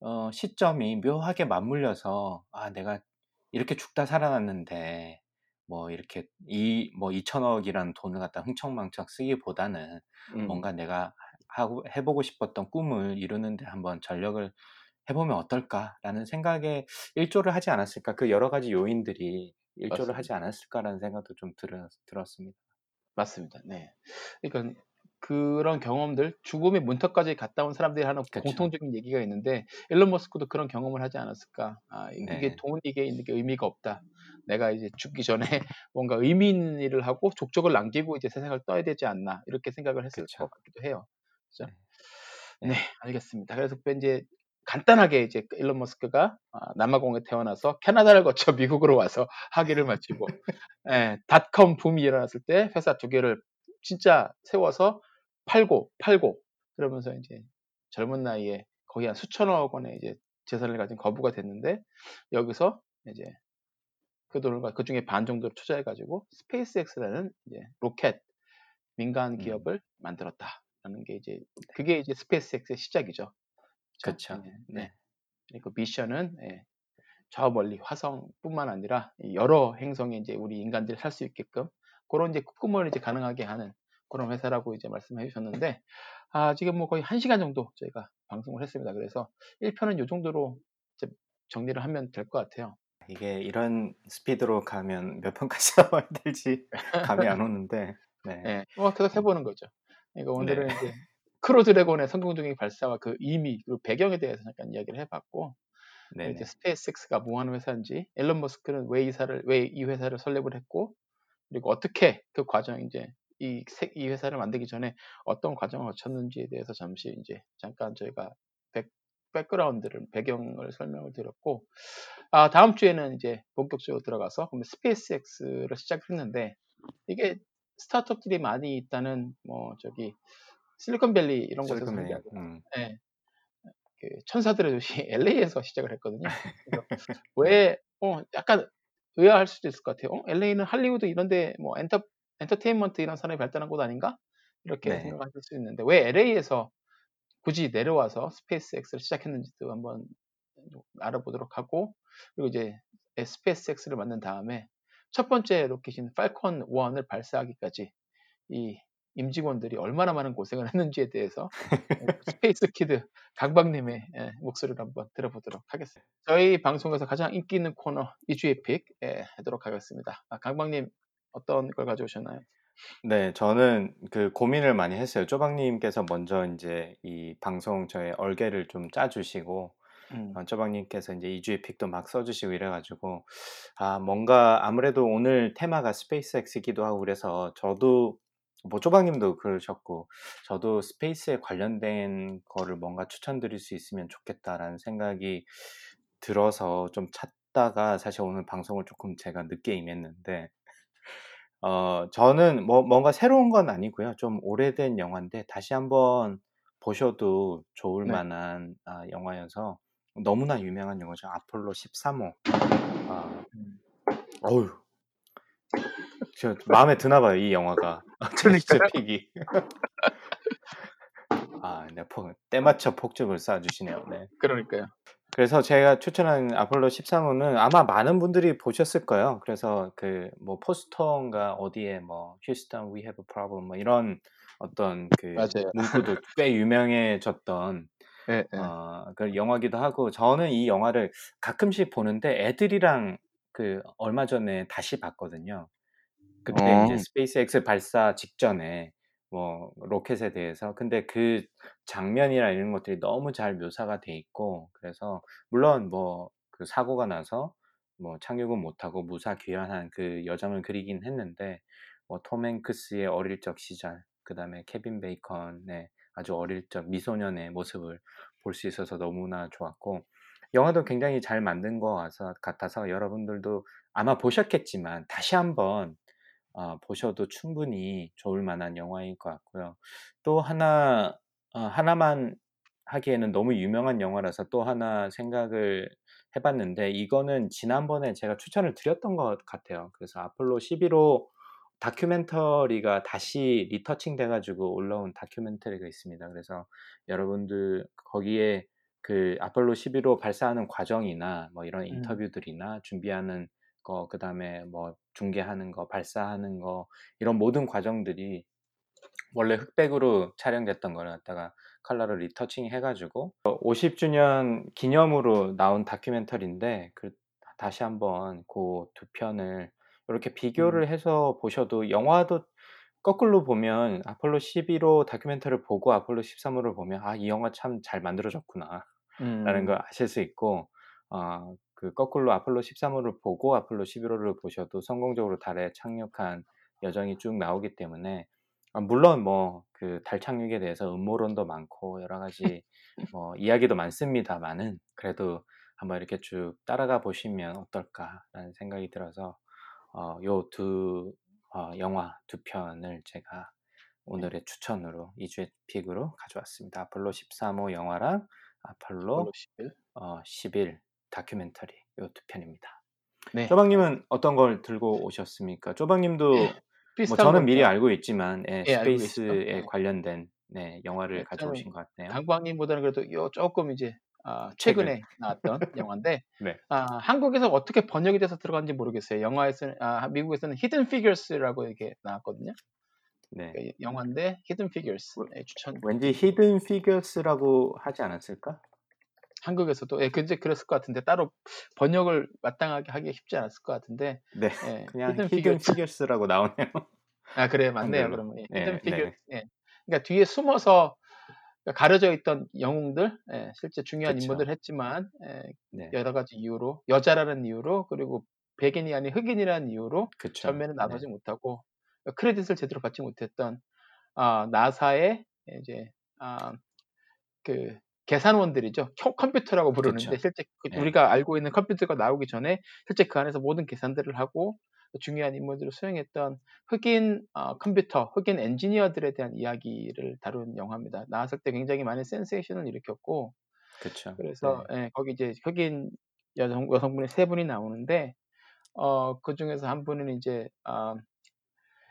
어, 시점이 묘하게 맞물려서 아 내가 이렇게 죽다 살아났는데 뭐 이렇게 이 뭐 2천억이라는 돈을 갖다 흥청망청 쓰기보다는 음. 뭔가 내가 하고 해보고 싶었던 꿈을 이루는데 한번 전력을 해보면 어떨까라는 생각에 일조를 하지 않았을까 그 여러 가지 요인들이 일조를 하지 맞습니다. 않았을까라는 생각도 좀 들었, 들었습니다. 맞습니다. 네. 그러니까 그런 경험들, 죽음의 문턱까지 갔다 온 사람들이 하는 그쵸. 공통적인 얘기가 있는데 일론 머스크도 그런 경험을 하지 않았을까? 아, 이게 네. 돈이 이게 있는 게 의미가 없다. 내가 이제 죽기 전에 뭔가 의미 있는 일을 하고 족적을 남기고 이제 세상을 떠야 되지 않나 이렇게 생각을 했을 그쵸. 것 같기도 해요. 그죠? 네. 네, 알겠습니다. 그래서 그 이제 간단하게 이제 일론 머스크가 아, 남아공에 태어나서 캐나다를 거쳐 미국으로 와서 학위를 마치고 예, 닷컴 붐이 일어났을 때 회사 두 개를 진짜 세워서 팔고 팔고 그러면서 이제 젊은 나이에 거의 한 수천억 원의 이제 재산을 가진 거부가 됐는데 여기서 이제 그 돈을 그 중에 반 정도를 투자해 가지고 스페이스X라는 이제 로켓 민간 음. 기업을 만들었다 라는 게 이제 그게 이제 스페이스X의 시작이죠. 그쵸. 네, 네. 네. 그리고 미션은 예, 저 멀리 화성뿐만 아니라 이 여러 행성에 이제 우리 인간들이 살 수 있게끔 그런 이제 꿈을 이제 가능하게 하는 그런 회사라고 이제 말씀해 주셨는데 아 지금 뭐 거의 한 시간 정도 저희가 방송을 했습니다. 그래서 1편은 이 정도로 정리를 하면 될 것 같아요. 이게 이런 스피드로 가면 몇 편까지 나와야 될지 감이 안 오는데 네. 예, 뭐 계속 해보는 거죠. 그러니까 오늘은 네. 이제 크로 드래곤의 성공적인 발사와 그 의미 그리고 배경에 대해서 잠깐 이야기를 해봤고 네네. 이제 스페이스X가 뭐 하는 회사인지 일론 머스크는 왜 이사를 왜 이 회사를 설립을 했고 그리고 어떻게 그 과정 이제 이, 세- 이 회사를 만들기 전에 어떤 과정을 거쳤는지에 대해서 잠시 이제 잠깐 저희가 back, background를 배경을 설명을 드렸고 아 다음 주에는 이제 본격적으로 들어가서 그러면 스페이스X를 시작했는데 이게 스타트업들이 많이 있다는 뭐 저기 실리콘밸리 이런 곳에서 실리콘밸리. 음. 예, 그 천사들의 도시 LA에서 시작을 했거든요. 왜, 어, 약간 의아할 수도 있을 것 같아요. 어, LA는 할리우드 이런데 뭐 엔터, 엔터테인먼트 이런 산업이 발달한 곳 아닌가? 이렇게 네. 생각하실 수 있는데 왜 LA에서 굳이 내려와서 스페이스X를 시작했는지도 한번 알아보도록 하고 그리고 이제 스페이스X를 만든 다음에 첫 번째 로켓인 팔콘 1을 발사하기까지 이 임직원들이 얼마나 많은 고생을 했는지에 대해서 Space Kid 강박님의 예, 목소리를 한번 들어보도록 하겠습니다. 저희 방송에서 가장 인기 있는 코너 이주의 pick 예, 하도록 하겠습니다. 아, 강박님 어떤 걸 가져오셨나요? 네, 저는 그 고민을 많이 했어요. 쪼박님께서 먼저 이제 이 방송 저의 얼개를 좀 짜주시고, 음, 어, 쪼박님께서 이제 이주의 pick도 막 써주시고 이래가지고, 아, 뭔가 아무래도 오늘 테마가 스페이스X이기도 하고 그래서 저도, 뭐 쪼박님도 그러셨고, 저도 스페이스에 관련된 거를 뭔가 추천드릴 수 있으면 좋겠다라는 생각이 들어서 좀 찾다가 사실 오늘 방송을 조금 제가 늦게 임했는데, 어 저는 뭐 뭔가 새로운 건 아니고요. 좀 오래된 영화인데 다시 한번 보셔도 좋을 네. 만한 아 영화여서 너무나 유명한 영화죠. 아폴로 13호. 아. 음. 어우. 저 마음에 드나 봐요, 이 영화가. 제스처 그러니까요. 픽이. 아, 네, 폭 때맞춰 폭죽을 쏴 주시네요. 네. 그러니까요. 그래서 제가 추천한 아폴로 13호는 아마 많은 분들이 보셨을 거예요. 그래서 그 뭐 포스터인가 어디에 뭐 휴스턴 we have a problem 뭐 이런 어떤 그 맞아요. 문구도 꽤 유명해졌던 예, 예. 어, 그 영화기도 하고 저는 이 영화를 가끔씩 보는데 애들이랑 그 얼마 전에 다시 봤거든요. 그때 어. 이제 스페이스X 발사 직전에 뭐 로켓에 대해서 근데 그 장면이나 이런 것들이 너무 잘 묘사가 돼 있고 그래서 물론 뭐 그 사고가 나서 뭐 착륙은 못하고 무사 귀환한 그 여정을 그리긴 했는데 뭐톰 행크스의 어릴 적 시절 그다음에 케빈 베이컨의 아주 어릴 적 미소년의 모습을 볼 수 있어서 너무나 좋았고 영화도 굉장히 잘 만든 것 같아서, 여러분들도 아마 보셨겠지만 다시 한번 어, 보셔도 충분히 좋을 만한 영화인 것 같고요. 또 하나 어, 하나만 하기에는 너무 유명한 영화라서 또 하나 생각을 해봤는데 이거는 지난번에 제가 추천을 드렸던 것 같아요. 그래서 아폴로 11호 다큐멘터리가 다시 리터칭 돼가지고 올라온 다큐멘터리가 있습니다. 그래서 여러분들 거기에 그 아폴로 11호 발사하는 과정이나 뭐 이런 음. 인터뷰들이나 준비하는 거, 그 다음에 뭐 중계하는 거, 발사하는 거 이런 모든 과정들이 원래 흑백으로 촬영됐던 거를 갖다가 컬러를 리터칭 해가지고 50주년 기념으로 나온 다큐멘터리인데 그 다시 한번 그 두 편을 이렇게 비교를 해서 보셔도 영화도 거꾸로 보면 아폴로 11호 다큐멘터리를 보고 아폴로 13호를 보면 아 이 영화 참 잘 만들어졌구나 라는 음. 걸 아실 수 있고 어, 그 거꾸로 아폴로 13호를 보고 아폴로 11호를 보셔도 성공적으로 달에 착륙한 여정이 쭉 나오기 때문에 아, 물론 뭐 그 달 착륙에 대해서 음모론도 많고 여러 가지 뭐 이야기도 많습니다만은 그래도 한번 이렇게 쭉 따라가 보시면 어떨까라는 생각이 들어서 어, 요두 어, 영화 두 편을 제가 오늘의 추천으로 이주의 pick으로 가져왔습니다. 아폴로 13호 영화랑 아폴로 아폴로 11. 어, 11 다큐멘터리 요 두 편입니다. 네. 쪼박님은 어떤 걸 들고 오셨습니까? 쪼박님도 뭐 비슷한 저는 거 미리. 알고 있지만 예, 예, 알고 스페이스에 계시죠? 네. 관련된 네, 영화를 네, 가져오신 것 같네요. 강박님보다는 그래도 요 조금 이제 아, 최근에 나왔던 영화인데 네. 아, 한국에서 어떻게 번역이 돼서 들어갔는지 모르겠어요. 영화에서는 아, 미국에서는 Hidden Figures라고 이렇게 나왔거든요. 네. 그러니까 영화인데 Hidden Figures 네, 추천. 왠지 Hidden Figures라고 하지 않았을까? 한국에서도 예, 근데 그랬을 것 같은데 따로 번역을 마땅하게 하기 쉽지 않았을 것 같은데 네. 예, 그냥 Hidden Hidden Figures. Figures라고 나오네요. 아 그래 맞네요. 그러면 예, 네, Hidden 네. Figures. 예. 그러니까 뒤에 숨어서 가려져 있던 영웅들, 예, 실제 중요한 그쵸. 인물들 했지만 예, 네. 여러 가지 이유로 여자라는 이유로 그리고 백인이 아닌 흑인이라는 이유로 그쵸. 전면에 네. 나서지 못하고 크레딧을 제대로 받지 못했던 아, 나사의 이제 아, 그 계산원들이죠. 켜- 컴퓨터라고 부르는데 그쵸. 실제 그 네. 우리가 알고 있는 컴퓨터가 나오기 전에 실제 그 안에서 모든 계산들을 하고 중요한 인물들을 수행했던 흑인 어, 컴퓨터, 흑인 엔지니어들에 대한 이야기를 다룬 영화입니다. 나왔을 때 굉장히 많은 센세이션을 일으켰고 그쵸. 그래서 네. 예, 거기 이제 흑인 여성 여성분이 세 분이 나오는데 어, 그 중에서 한 분은 이제 아,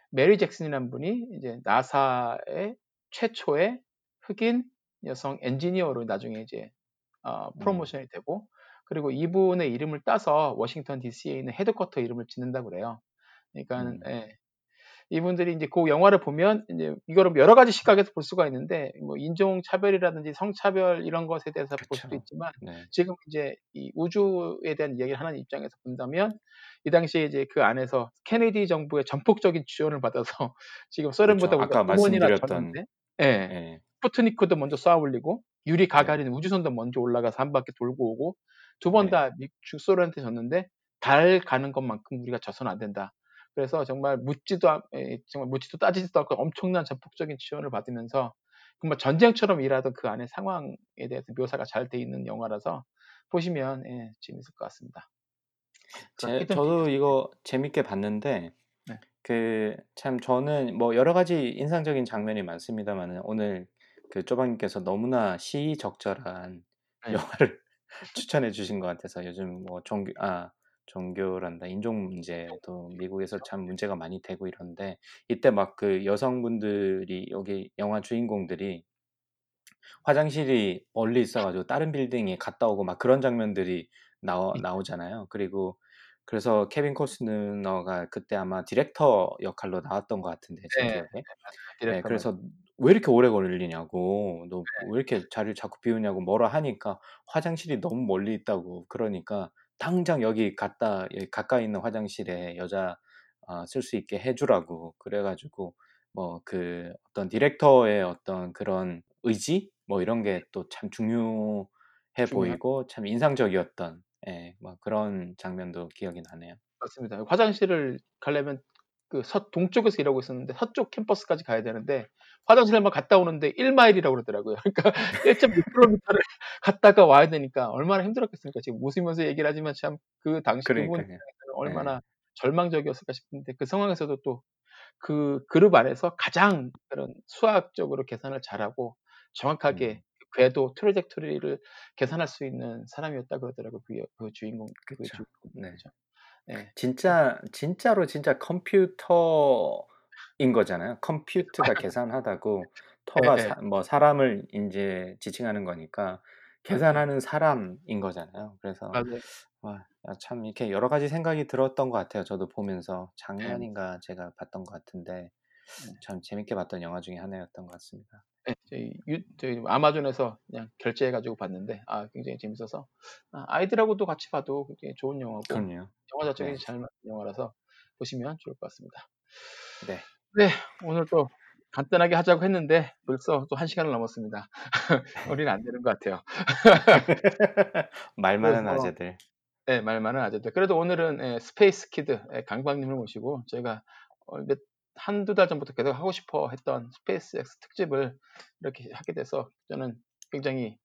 메리 잭슨이라는 분이 이제 NASA의 최초의 흑인 여성 엔지니어로 나중에 이제 어, 음. promotion이 되고 그리고 이분의 이름을 따서 워싱턴 DC에 있는 headquarter 이름을 짓는다 그래요. 그러니까 음. 예. 이분들이 이제 그 영화를 보면 이제 이거를 여러 가지 시각에서 볼 수가 있는데 뭐 인종 차별이라든지 성차별 이런 것에 대해서 볼 수도 그쵸. 있지만 네. 지금 이제 이 우주에 대한 이야기를 하는 입장에서 본다면 이 당시에 이제 그 안에서 케네디 정부의 전폭적인 지원을 받아서 지금 소련보다 그쵸. 아까 말씀드렸던 예. 예. 스푸트니크도 먼저 쏴 올리고 유리 네. 가가린 우주선도 먼저 올라가서 한 바퀴 돌고 오고 두번 네. 다 북소련한테 졌는데 달 가는 것만큼 우리가 져서는 안 된다. 그래서 정말 묻지도 정말 묻지도 따지지도 않고 엄청난 전폭적인 지원을 받으면서 정말 전쟁처럼 일하던 그 안에 상황에 대해서 묘사가 잘 돼 있는 영화라서 보시면 예, 재밌을 것 같습니다. 제, 저도. 이거 재밌게 봤는데 네. 그참 저는 뭐 여러 가지 인상적인 장면이 많습니다마는 오늘 그 쪼박님께서 너무나 시의적절한 네. 영화를 추천해 주신 것 같아서 요즘 뭐 종교 아 종교란다. 인종 문제도 미국에서 참 문제가 많이 되고 이런데 이때 막 그 여성분들이 여기 영화 주인공들이 화장실이 멀리 있어 가지고 다른 빌딩에 갔다 오고 막 그런 장면들이 나오 음. 나오잖아요. 그리고 그래서 케빈 코스너가 그때 아마 디렉터 역할로 나왔던 것 같은데 제 네. 네 기억에. 맞 그래서 " 왜 이렇게 오래 걸리냐고. 너 네. 왜 이렇게 자리를 자꾸 비우냐."고 뭐라 하니까 화장실이 너무 멀리 있다고 그러니까 "당장 여기 갔다 여기 가까이 있는 화장실에 여자 아 쓸 수 있게 해 주라."고 그래 가지고 뭐 그 어떤 디렉터의 어떤 그런 의지 뭐 이런 게 또 참 중요해 중요한 보이고 참 인상적이었던 예뭐 그런 장면도 기억이 나네요. 맞습니다. 화장실을 가려면 그 서 동쪽에서 일하고 있었는데 서쪽 캠퍼스까지 가야 되는데 화장실 한번 갔다 오는데 1 마일이라고 그러더라고요. 그러니까 1.6 킬로미터를 갔다가 와야 되니까 얼마나 힘들었겠습니까. 지금 웃으면서 얘기를 하지만 참 그 당시 그분. 얼마나 절망적이었을까 싶은데 그 상황에서도 또 그 그룹 안에서 가장 그런 수학적으로 계산을 잘하고 정확하게 음. 궤도 트래젝토리를 계산할 수 있는 사람이었다 그러더라고요. 그여그 주인공 그 그쵸. 주인공이 네. 예. 진짜 진짜로 진짜 컴퓨터 인 거잖아요. 컴퓨터가 계산하다고 터가. 사뭐 사람을 인제 지칭하는 거니까. 계산하는 사람인 거잖아요. 그래서 맞아요. 와아참 이렇게 여러 가지 생각이 들었던 것 같아요. 저도 보면서 네. 작년인가 제가 봤던 것 같은데 네. 참 재밌게 봤던 영화 중에 하나였던 것 같습니다. 예. 저희 유 저희 아마존에서 그냥 결제해 가지고 봤는데 아 굉장히 재밌어서 아 아이들하고도 같이 봐도 굉장히 좋은 영화고 그럼요. 영화 자체가 네. 잘 만든 영화라서 보시면 좋을 것 같습니다. 네. 네. 오늘 또 간단하게 하자고 했는데 벌써 또1 시간을 넘었습니다. 우리는 안 되는 것 같아요. 말 많은 그래서 아재들. 예말 많은 아재들. 그래도 오늘은 예 Space Kid 예 강박님을 모시고 저희가 어몇1-2달 전부터 계속 하고 싶어 했던 스페이스 X 특집을 이렇게 하게 돼서 저는 굉장히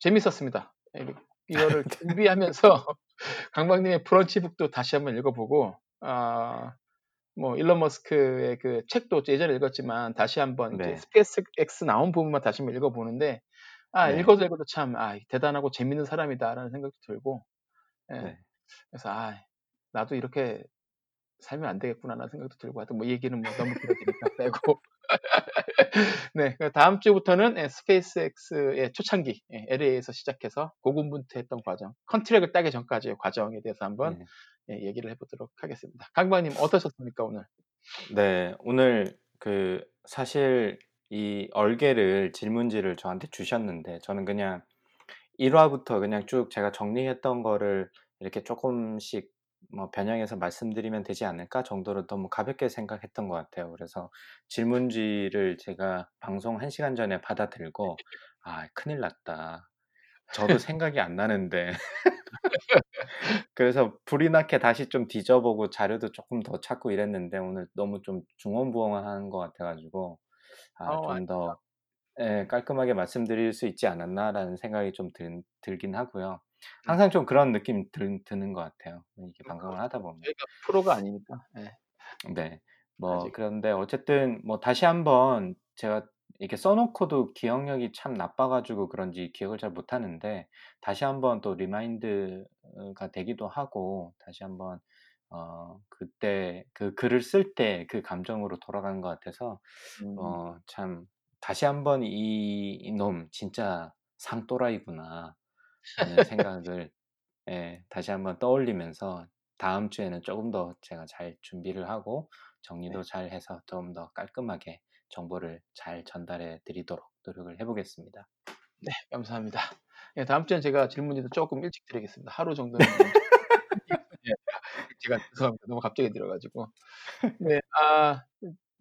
재밌었습니다. 예 이거를 준비하면서 강박님의 브런치북도 다시 한번 읽어 보고 아 뭐 일론 머스크의 그 책도 예전에 읽었지만 다시 한번 네. 스페이스 X 나온 부분만 다시 한번 읽어 보는데 아 네. 읽어도 읽어도 참 '아 대단하고 재밌는 사람이다.'라는 생각도 들고 예 네. 그래서 '아 나도 이렇게 살면 안 되겠구나.'라는 생각도 들고 하여튼 뭐이 얘기는 뭐 너무 길어지니까 빼고 네. 그 다음 주부터는 예 스페이스 X의 초창기 예 LA에서 시작해서 고군분투했던 과정 contract을 따기 전까지의 과정에 대해서 한번 네. 예 얘기를 해 보도록 하겠습니다. 강박님 어떠셨습니까 오늘? 네. 오늘 그 사실 이 얼개를 질문지를 저한테 주셨는데 저는 그냥 1 화부터 그냥 쭉 제가 정리했던 거를 이렇게 쪼끔씩 뭐 변형해서 말씀드리면 되지 않을까 정도로 너무 가볍게 생각했던 것 같아요. 그래서 질문지를 제가 방송 1 시간 전에 받아 들고 '아 큰일 났다. 저도 생각이 안 나는데.' 그래서 불이 나게 다시 좀 뒤져 보고 자료도 쪼끔 더 찾고 이랬는데 오늘 너무 좀 중언부언한 것 같아 가지고 아 아우 좀 아닙니다. 더 예 '깔끔하게 말씀드릴 수 있지 않았나.'라는 생각이 좀 든 들긴 하고요. 네. 항상 좀 그런 느낌 든 드는 것 같아요 이렇게 음 방송을 그렇죠. 하다 보면. 저희가 프로가 아니니까. 예. 네. 뭐 아직. 그런데 어쨌든 뭐 다시 한번 제가 이렇게 써 놓고도 기억력이 참 나빠 가지고 그런지 기억을 잘 못하는데 다시 한번 또 remind가 되기도 하고 다시 한번 어 그때 그 글을 쓸 때 그 감정으로 돌아가는 것 같아서 음. 어참 다시 한번 '이 이놈 진짜 상또라이구나.' 하는 생각을 예 다시 한번 떠올리면서 다음 주에는 쪼금 더 제가 잘 준비를 하고 네. 정리도 잘해서 좀 더 깔끔하게 정보를 잘 전달해 드리도록 노력을 해 보겠습니다. 네. 감사합니다. 예 다음 주엔 제가 질문지도 쪼끔 일찍 드리겠습니다. 하루 정도는 예 제가 죄송합니다. 너무 갑자기 드려 가지고. 네. 아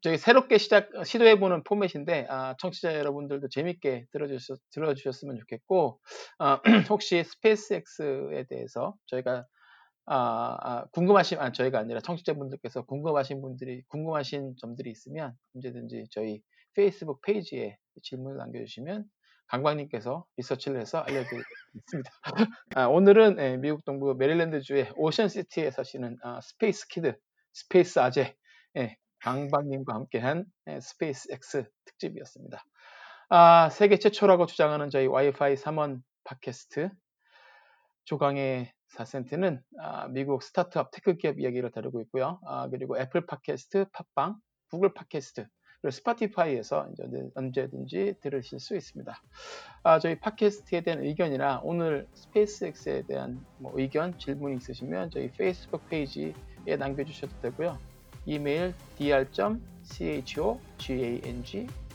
저희 새롭게 시작 시도해 보는 포맷인데 아 청취자 여러분들도 재밌게 들어 주셨 들어 주셨으면 좋겠고 아 혹시 스페이스 X에 대해서 저희가 아 아 궁금하신 아 저희가 아니라 청취자분들께서 궁금하신 분들이 궁금하신 점들이 있으면 언제든지 저희 페이스북 페이지에 질문을 남겨 주시면 강박님께서 리서치를 해서 알려 드리겠습니다. 아 오늘은 예 미국 동부 메릴랜드 주의 오션 시티에 사시는 아 Space Kid Space 아재 예 강박님과 함께한 예, 스페이스 X 특집이었습니다. 아, 세계 최초라고 주장하는 저희 와이파이 3원 팟캐스트 조강의 4센트는 아, 미국 스타트업 tech 기업 이야기를 다루고 있고요. 아, 그리고 애플 팟캐스트, 팟빵, 구글 팟캐스트, 그리고 Spotify에서 언제든지 들으실 수 있습니다. 아, 저희 팟캐스트에 대한 의견이나 오늘 스페이스X에 대한 뭐 의견, 질문 있으시면 저희 페이스북 페이지에 남겨주셔도 되고요. 이메일 dr.chogang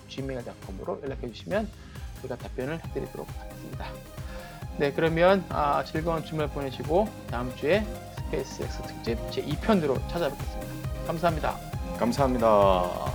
gmail.com으로 연락해 주시면 제가 답변을 해드리도록 하겠습니다. 네, 그러면 아, 즐거운 주말 보내시고 다음 주에 스페이스X 특집 제 2편으로 찾아뵙겠습니다. 감사합니다. 감사합니다.